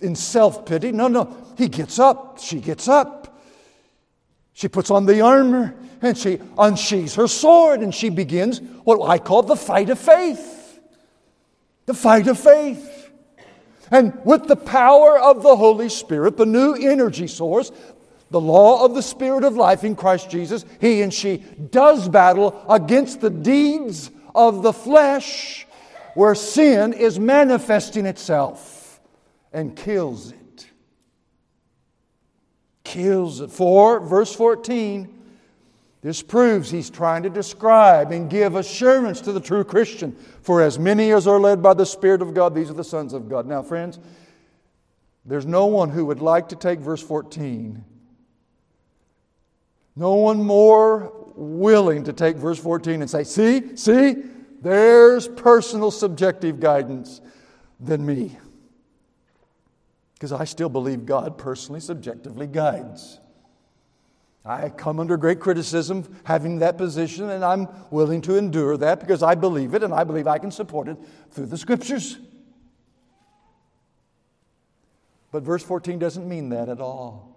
in self pity. No, no. He gets up. She gets up. She puts on the armor and she unsheathes her sword and she begins what I call the fight of faith. The fight of faith. And with the power of the Holy Spirit, the new energy source, the law of the Spirit of life in Christ Jesus, he and she does battle against the deeds of the flesh where sin is manifesting itself and kills it. Kills it. For, verse 14, this proves he's trying to describe and give assurance to the true Christian. For as many as are led by the Spirit of God, these are the sons of God. Now, friends, there's no one who would like to take verse 14, no one more willing to take verse 14 and say, See, see, there's personal subjective guidance than me. Because I still believe God personally, subjectively guides. I come under great criticism having that position, and I'm willing to endure that because I believe it and I believe I can support it through the scriptures. But verse 14 doesn't mean that at all.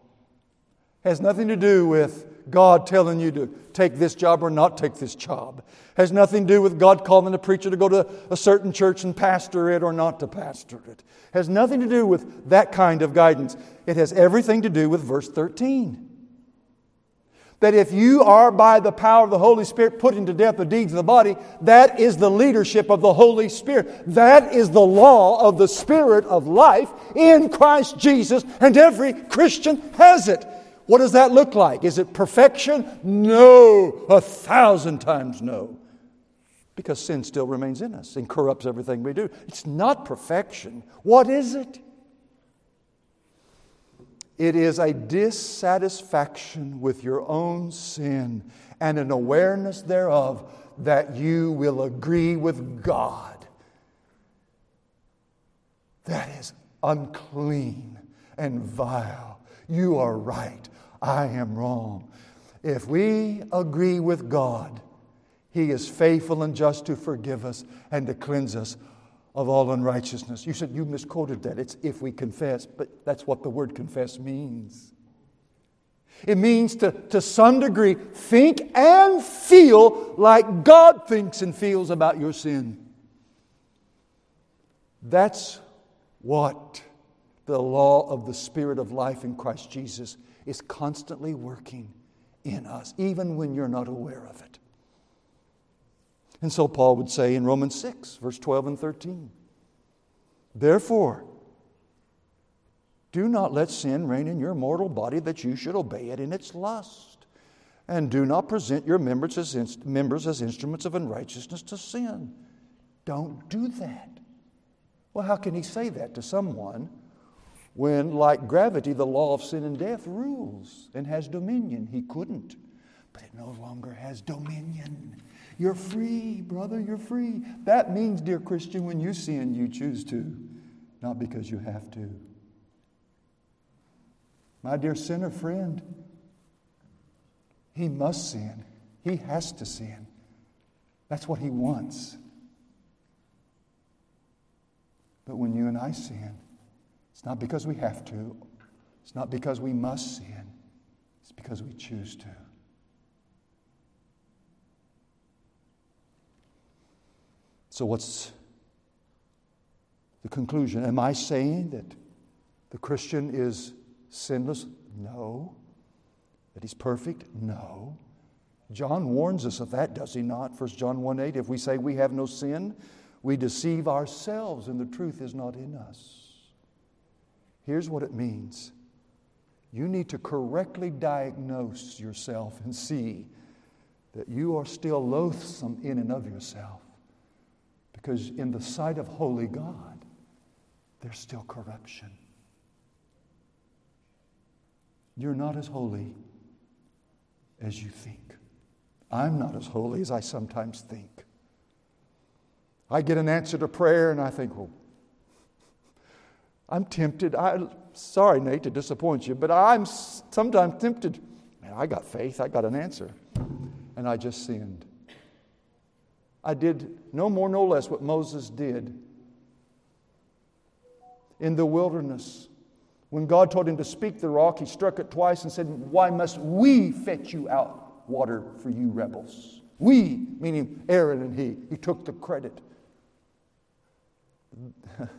It Has nothing to do with God telling you to take this job or not take this job. It Has nothing to do with God calling a preacher to go to a certain church and pastor it or not to pastor it. it. Has nothing to do with that kind of guidance. It has everything to do with verse 13. That if you are by the power of the Holy Spirit putting to death the deeds of the body, that is the leadership of the Holy Spirit. That is the law of the Spirit of life in Christ Jesus, and every Christian has it. What does that look like? Is it perfection? No, a thousand times no. Because sin still remains in us and corrupts everything we do. It's not perfection. What is it? It is a dissatisfaction with your own sin and an awareness thereof that you will agree with God. That is unclean and vile. You are right. I am wrong. If we agree with God, He is faithful and just to forgive us and to cleanse us of all unrighteousness. You said you misquoted that. It's if we confess, but that's what the word confess means. It means to, to some degree, think and feel like God thinks and feels about your sin. That's what the law of the Spirit of life in Christ Jesus is constantly working in us, even when you're not aware of it. And so Paul would say in Romans 6, verse 12 and 13 Therefore, do not let sin reign in your mortal body that you should obey it in its lust. And do not present your members as, inst- members as instruments of unrighteousness to sin. Don't do that. Well, how can he say that to someone when, like gravity, the law of sin and death rules and has dominion? He couldn't, but it no longer has dominion. You're free, brother, you're free. That means, dear Christian, when you sin, you choose to, not because you have to. My dear sinner friend, he must sin. He has to sin. That's what he wants. But when you and I sin, it's not because we have to, it's not because we must sin, it's because we choose to. So, what's the conclusion? Am I saying that the Christian is sinless? No. That he's perfect? No. John warns us of that, does he not? 1 John 1 8. If we say we have no sin, we deceive ourselves and the truth is not in us. Here's what it means you need to correctly diagnose yourself and see that you are still loathsome in and of yourself. Because in the sight of holy God, there's still corruption. You're not as holy as you think. I'm not as holy as I sometimes think. I get an answer to prayer and I think, well, I'm tempted. I, sorry, Nate, to disappoint you, but I'm sometimes tempted. Man, I got faith, I got an answer. And I just sinned. I did no more, no less what Moses did in the wilderness. When God told him to speak the rock, he struck it twice and said, Why must we fetch you out water for you rebels? We, meaning Aaron and he. He took the credit.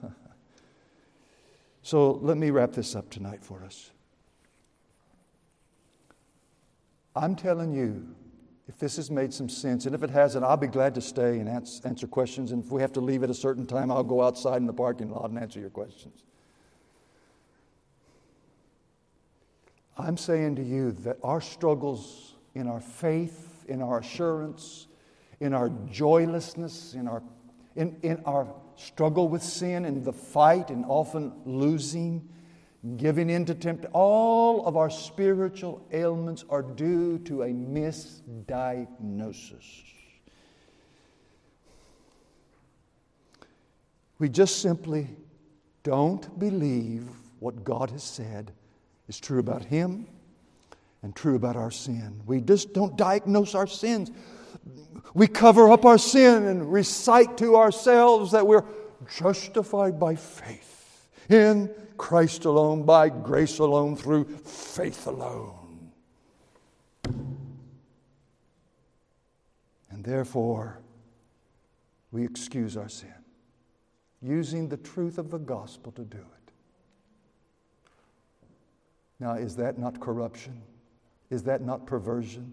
so let me wrap this up tonight for us. I'm telling you, if this has made some sense. And if it hasn't, I'll be glad to stay and answer questions. And if we have to leave at a certain time, I'll go outside in the parking lot and answer your questions. I'm saying to you that our struggles in our faith, in our assurance, in our joylessness, in our, in, in our struggle with sin, in the fight and often losing, giving in to temptation. All of our spiritual ailments are due to a misdiagnosis. We just simply don't believe what God has said is true about Him and true about our sin. We just don't diagnose our sins. We cover up our sin and recite to ourselves that we're justified by faith in Christ alone, by grace alone, through faith alone. And therefore, we excuse our sin, using the truth of the gospel to do it. Now, is that not corruption? Is that not perversion?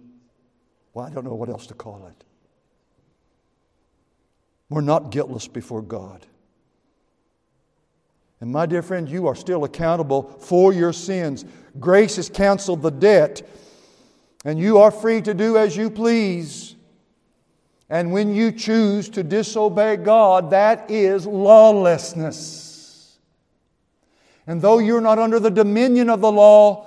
Well, I don't know what else to call it. We're not guiltless before God. And my dear friend, you are still accountable for your sins. Grace has canceled the debt, and you are free to do as you please. And when you choose to disobey God, that is lawlessness. And though you're not under the dominion of the law,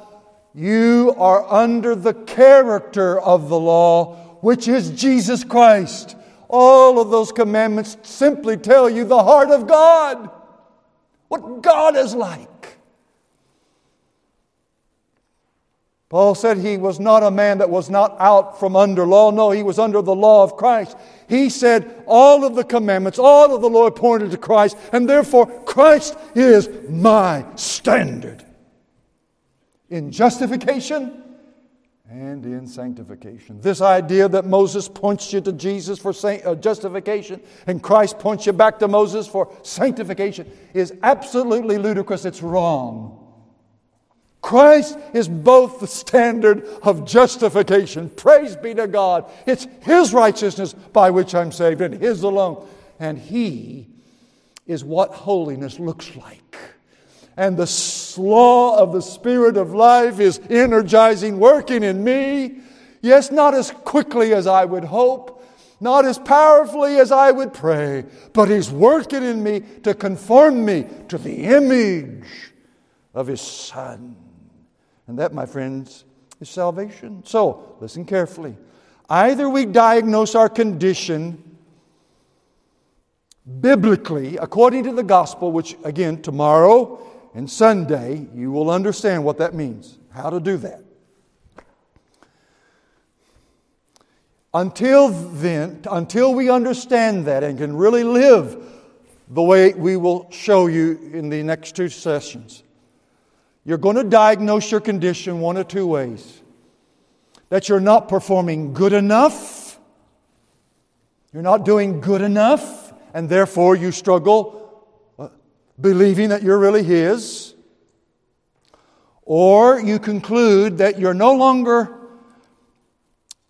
you are under the character of the law, which is Jesus Christ. All of those commandments simply tell you the heart of God, what God is like. Paul said he was not a man that was not out from under law. No, he was under the law of Christ. He said all of the commandments, all of the law pointed to Christ, and therefore Christ is my standard in justification and in sanctification. This idea that Moses points you to Jesus for uh, justification and Christ points you back to Moses for sanctification is absolutely ludicrous. It's wrong. Christ is both the standard of justification. Praise be to God. It's His righteousness by which I'm saved and His alone. And He is what holiness looks like and the law of the Spirit of life is energizing, working in me. Yes, not as quickly as I would hope, not as powerfully as I would pray, but He's working in me to conform me to the image of His Son. And that, my friends, is salvation. So, listen carefully. Either we diagnose our condition biblically, according to the gospel, which again, tomorrow and Sunday, you will understand what that means, how to do that. Until then, until we understand that and can really live the way we will show you in the next two sessions, you're going to diagnose your condition one of two ways that you're not performing good enough, you're not doing good enough, and therefore you struggle believing that you're really His, or you conclude that you're no longer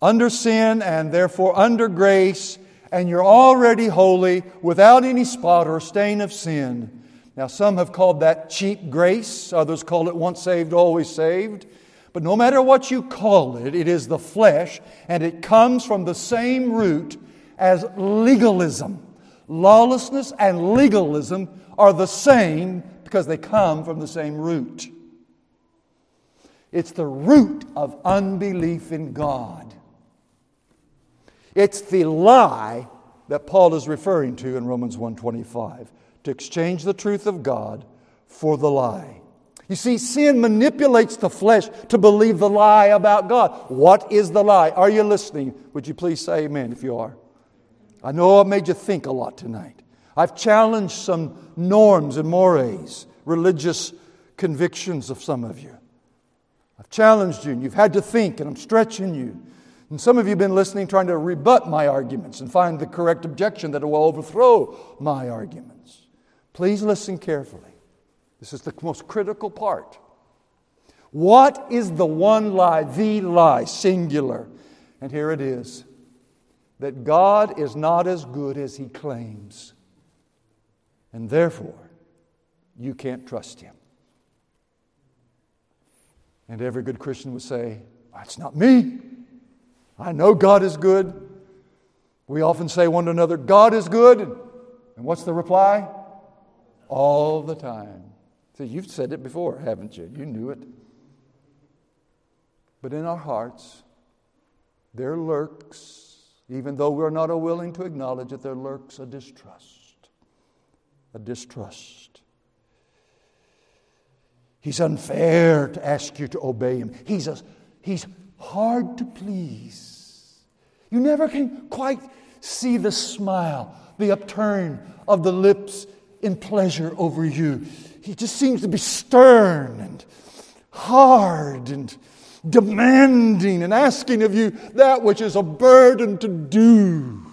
under sin and therefore under grace, and you're already holy without any spot or stain of sin. Now, some have called that cheap grace, others call it once saved, always saved. But no matter what you call it, it is the flesh, and it comes from the same root as legalism. Lawlessness and legalism are the same because they come from the same root. It's the root of unbelief in God. It's the lie that Paul is referring to in Romans 1:25 to exchange the truth of God for the lie. You see, sin manipulates the flesh to believe the lie about God. What is the lie? Are you listening? Would you please say amen if you are? I know I made you think a lot tonight. I've challenged some norms and mores, religious convictions of some of you. I've challenged you, and you've had to think, and I'm stretching you. And some of you have been listening, trying to rebut my arguments and find the correct objection that will overthrow my arguments. Please listen carefully. This is the most critical part. What is the one lie, the lie, singular? And here it is that God is not as good as he claims. And therefore, you can't trust him. And every good Christian would say, That's not me. I know God is good. We often say one to another, God is good. And what's the reply? All the time. See, you've said it before, haven't you? You knew it. But in our hearts, there lurks, even though we're not willing to acknowledge that there lurks a distrust a distrust. He's unfair to ask you to obey him. He's, a, he's hard to please. You never can quite see the smile, the upturn of the lips in pleasure over you. He just seems to be stern and hard and demanding and asking of you that which is a burden to do.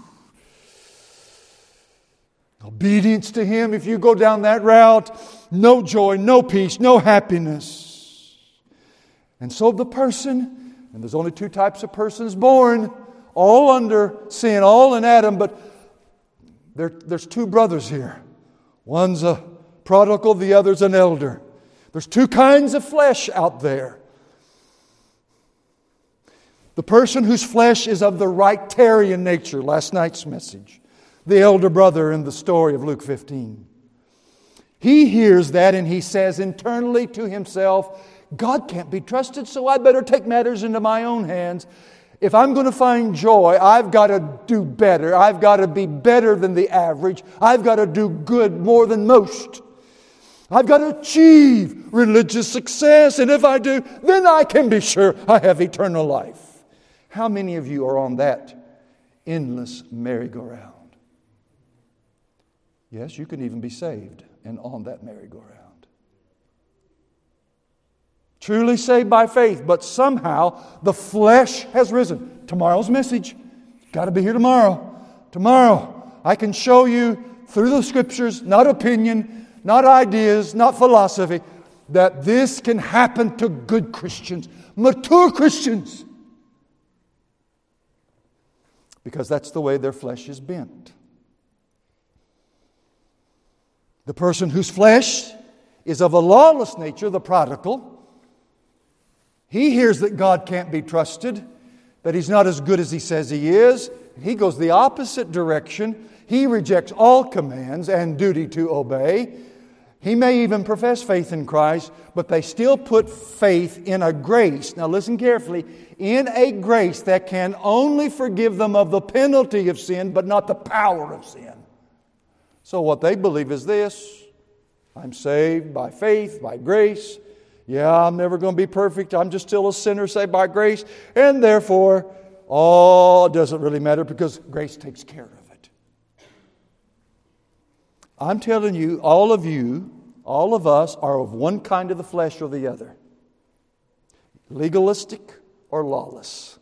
Obedience to Him, if you go down that route, no joy, no peace, no happiness. And so the person And there's only two types of persons born, all under sin, all in Adam, but there, there's two brothers here. One's a prodigal, the other's an elder. There's two kinds of flesh out there. The person whose flesh is of the rightarian nature, last night's message, the elder brother in the story of Luke 15. He hears that and he says internally to himself, God can't be trusted, so I better take matters into my own hands. If I'm going to find joy, I've got to do better. I've got to be better than the average. I've got to do good more than most. I've got to achieve religious success, and if I do, then I can be sure I have eternal life. How many of you are on that endless merry-go-round? Yes, you can even be saved and on that merry-go-round. Truly saved by faith, but somehow the flesh has risen. Tomorrow's message. Got to be here tomorrow. Tomorrow, I can show you through the scriptures, not opinion, not ideas, not philosophy, that this can happen to good Christians, mature Christians because that's the way their flesh is bent. The person whose flesh is of a lawless nature, the prodigal, he hears that God can't be trusted, that he's not as good as he says he is. He goes the opposite direction. He rejects all commands and duty to obey. He may even profess faith in Christ, but they still put faith in a grace. Now, listen carefully in a grace that can only forgive them of the penalty of sin, but not the power of sin. So, what they believe is this I'm saved by faith, by grace. Yeah, I'm never going to be perfect. I'm just still a sinner saved by grace. And therefore, all doesn't really matter because grace takes care of it. I'm telling you, all of you, all of us are of one kind of the flesh or the other legalistic or lawless.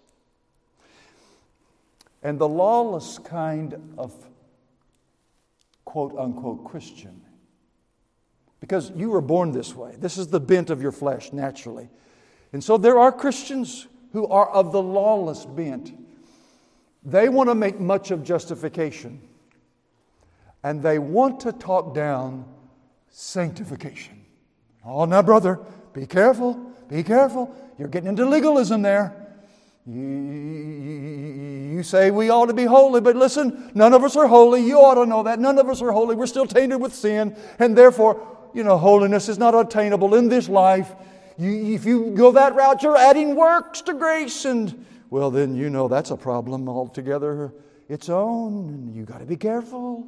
And the lawless kind of quote unquote Christian, because you were born this way, this is the bent of your flesh naturally. And so there are Christians who are of the lawless bent. They want to make much of justification and they want to talk down sanctification. Oh, now, brother, be careful, be careful. You're getting into legalism there. You, say we ought to be holy, but listen, none of us are holy. You ought to know that. None of us are holy. We're still tainted with sin, and therefore, you know, holiness is not attainable in this life. You, if you go that route, you're adding works to grace, and well, then you know that's a problem altogether its own, and you got to be careful.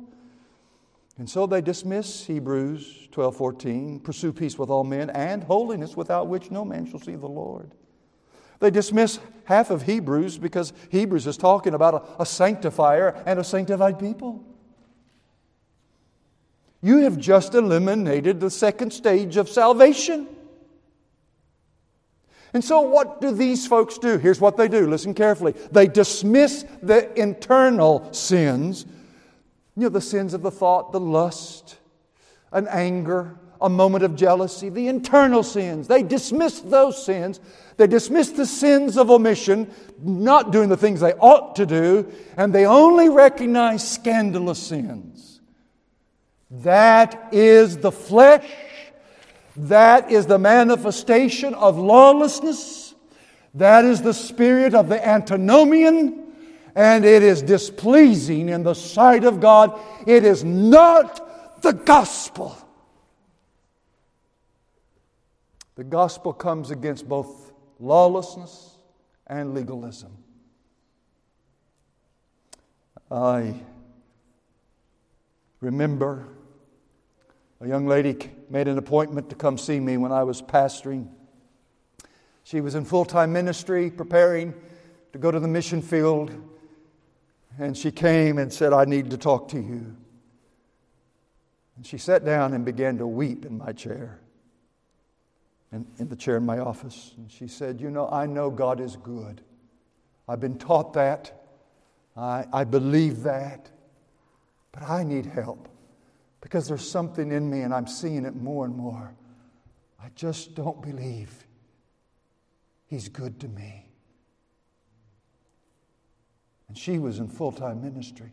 And so they dismiss Hebrews 12:14, pursue peace with all men and holiness without which no man shall see the Lord. They dismiss half of Hebrews because Hebrews is talking about a, a sanctifier and a sanctified people. You have just eliminated the second stage of salvation. And so, what do these folks do? Here's what they do. Listen carefully. They dismiss the internal sins you know, the sins of the thought, the lust, an anger, a moment of jealousy, the internal sins. They dismiss those sins. They dismiss the sins of omission, not doing the things they ought to do, and they only recognize scandalous sins. That is the flesh. That is the manifestation of lawlessness. That is the spirit of the antinomian and it is displeasing in the sight of God. It is not the gospel. The gospel comes against both lawlessness and legalism. I remember a young lady made an appointment to come see me when I was pastoring. She was in full time ministry, preparing to go to the mission field and she came and said, I need to talk to you. And she sat down and began to weep in my chair, in, in the chair in my office. And she said, You know, I know God is good. I've been taught that. I, I believe that. But I need help because there's something in me and I'm seeing it more and more. I just don't believe He's good to me. And she was in full time ministry.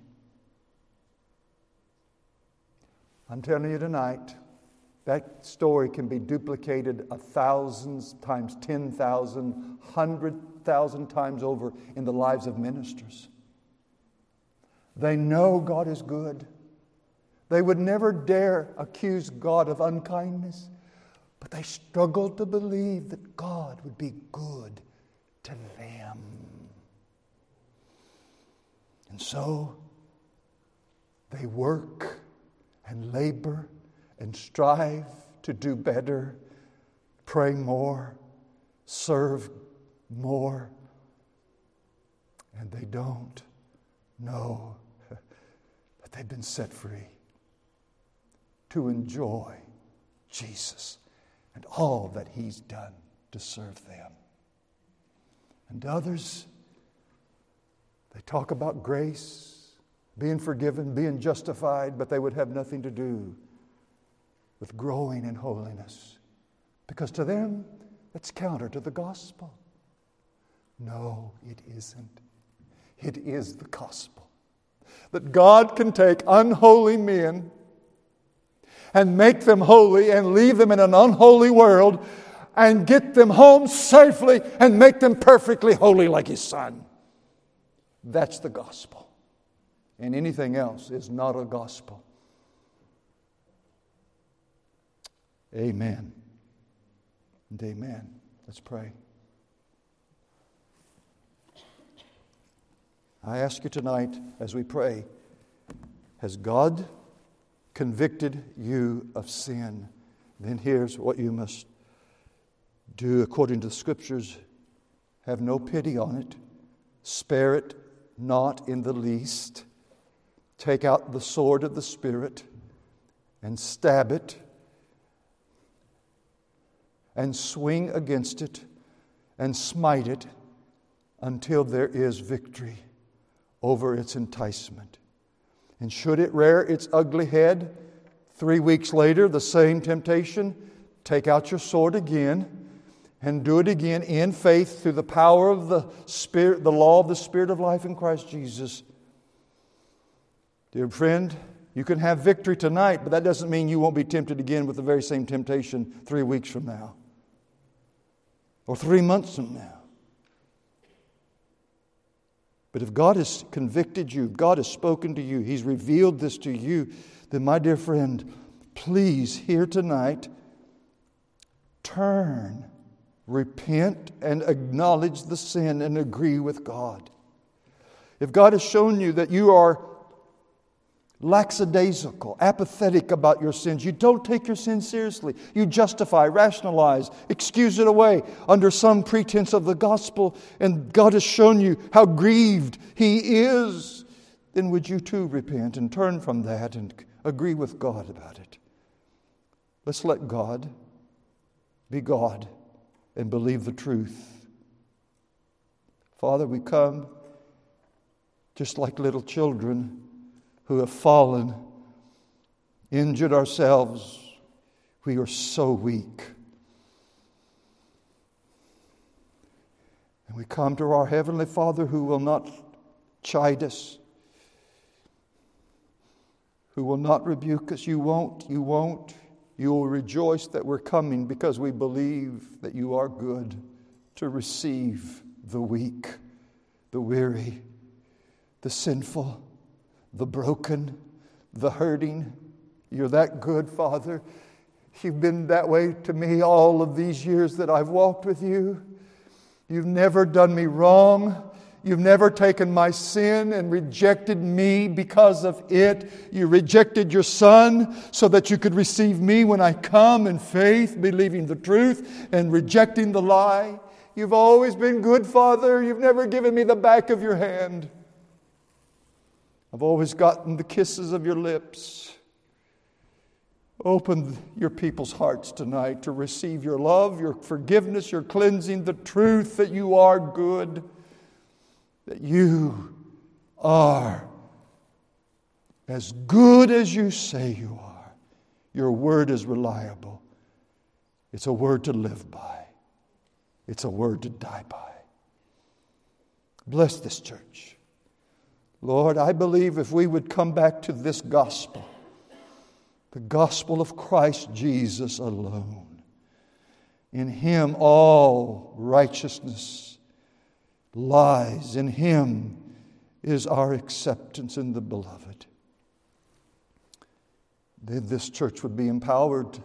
I'm telling you tonight, that story can be duplicated a thousand times, 10,000, 100,000 times over in the lives of ministers. They know God is good. They would never dare accuse God of unkindness, but they struggle to believe that God would be good to them. And so they work and labor and strive to do better, pray more, serve more, and they don't know that they've been set free to enjoy Jesus and all that He's done to serve them. And others, they talk about grace, being forgiven, being justified, but they would have nothing to do with growing in holiness. Because to them, that's counter to the gospel. No, it isn't. It is the gospel. That God can take unholy men and make them holy and leave them in an unholy world and get them home safely and make them perfectly holy like His Son. That's the gospel. And anything else is not a gospel. Amen. And amen. Let's pray. I ask you tonight as we pray, has God convicted you of sin? Then here's what you must do according to the scriptures have no pity on it, spare it not in the least. Take out the sword of the Spirit and stab it and swing against it and smite it until there is victory over its enticement. And should it rear its ugly head, three weeks later, the same temptation, take out your sword again and do it again in faith through the power of the Spirit, the law of the Spirit of life in Christ Jesus. Dear friend, you can have victory tonight, but that doesn't mean you won't be tempted again with the very same temptation three weeks from now or three months from now. But if God has convicted you, God has spoken to you, He's revealed this to you, then, my dear friend, please, here tonight, turn, repent, and acknowledge the sin and agree with God. If God has shown you that you are lackadaisical, apathetic about your sins. You don't take your sin seriously. You justify, rationalize, excuse it away under some pretense of the gospel, and God has shown you how grieved He is. Then would you too repent and turn from that and agree with God about it? Let's let God be God and believe the truth. Father, we come just like little children who have fallen, injured ourselves. We are so weak. And we come to our Heavenly Father who will not chide us, who will not rebuke us. You won't, you won't. You will rejoice that we're coming because we believe that you are good to receive the weak, the weary, the sinful the broken, the hurting. You're that good, Father. You've been that way to me all of these years that I've walked with you. You've never done me wrong. You've never taken my sin and rejected me because of it. You rejected your Son so that you could receive me when I come in faith, believing the truth and rejecting the lie. You've always been good, Father. You've never given me the back of your hand. I've always gotten the kisses of your lips. Open your people's hearts tonight to receive your love, your forgiveness, your cleansing, the truth that you are good, that you are as good as you say you are. Your word is reliable. It's a word to live by, it's a word to die by. Bless this church. Lord, I believe if we would come back to this gospel, the gospel of Christ Jesus alone, in Him all righteousness lies, in Him is our acceptance in the beloved. Then this church would be empowered.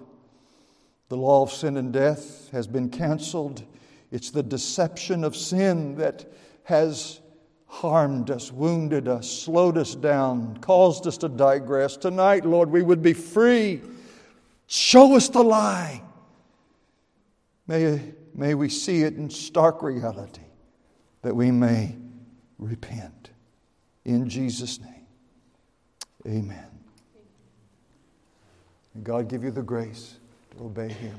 The law of sin and death has been canceled. It's the deception of sin that has harmed us, wounded us, slowed us down, caused us to digress. Tonight, Lord, we would be free. Show us the lie. May, may we see it in stark reality that we may repent. In Jesus' name, amen. And God give you the grace to obey Him.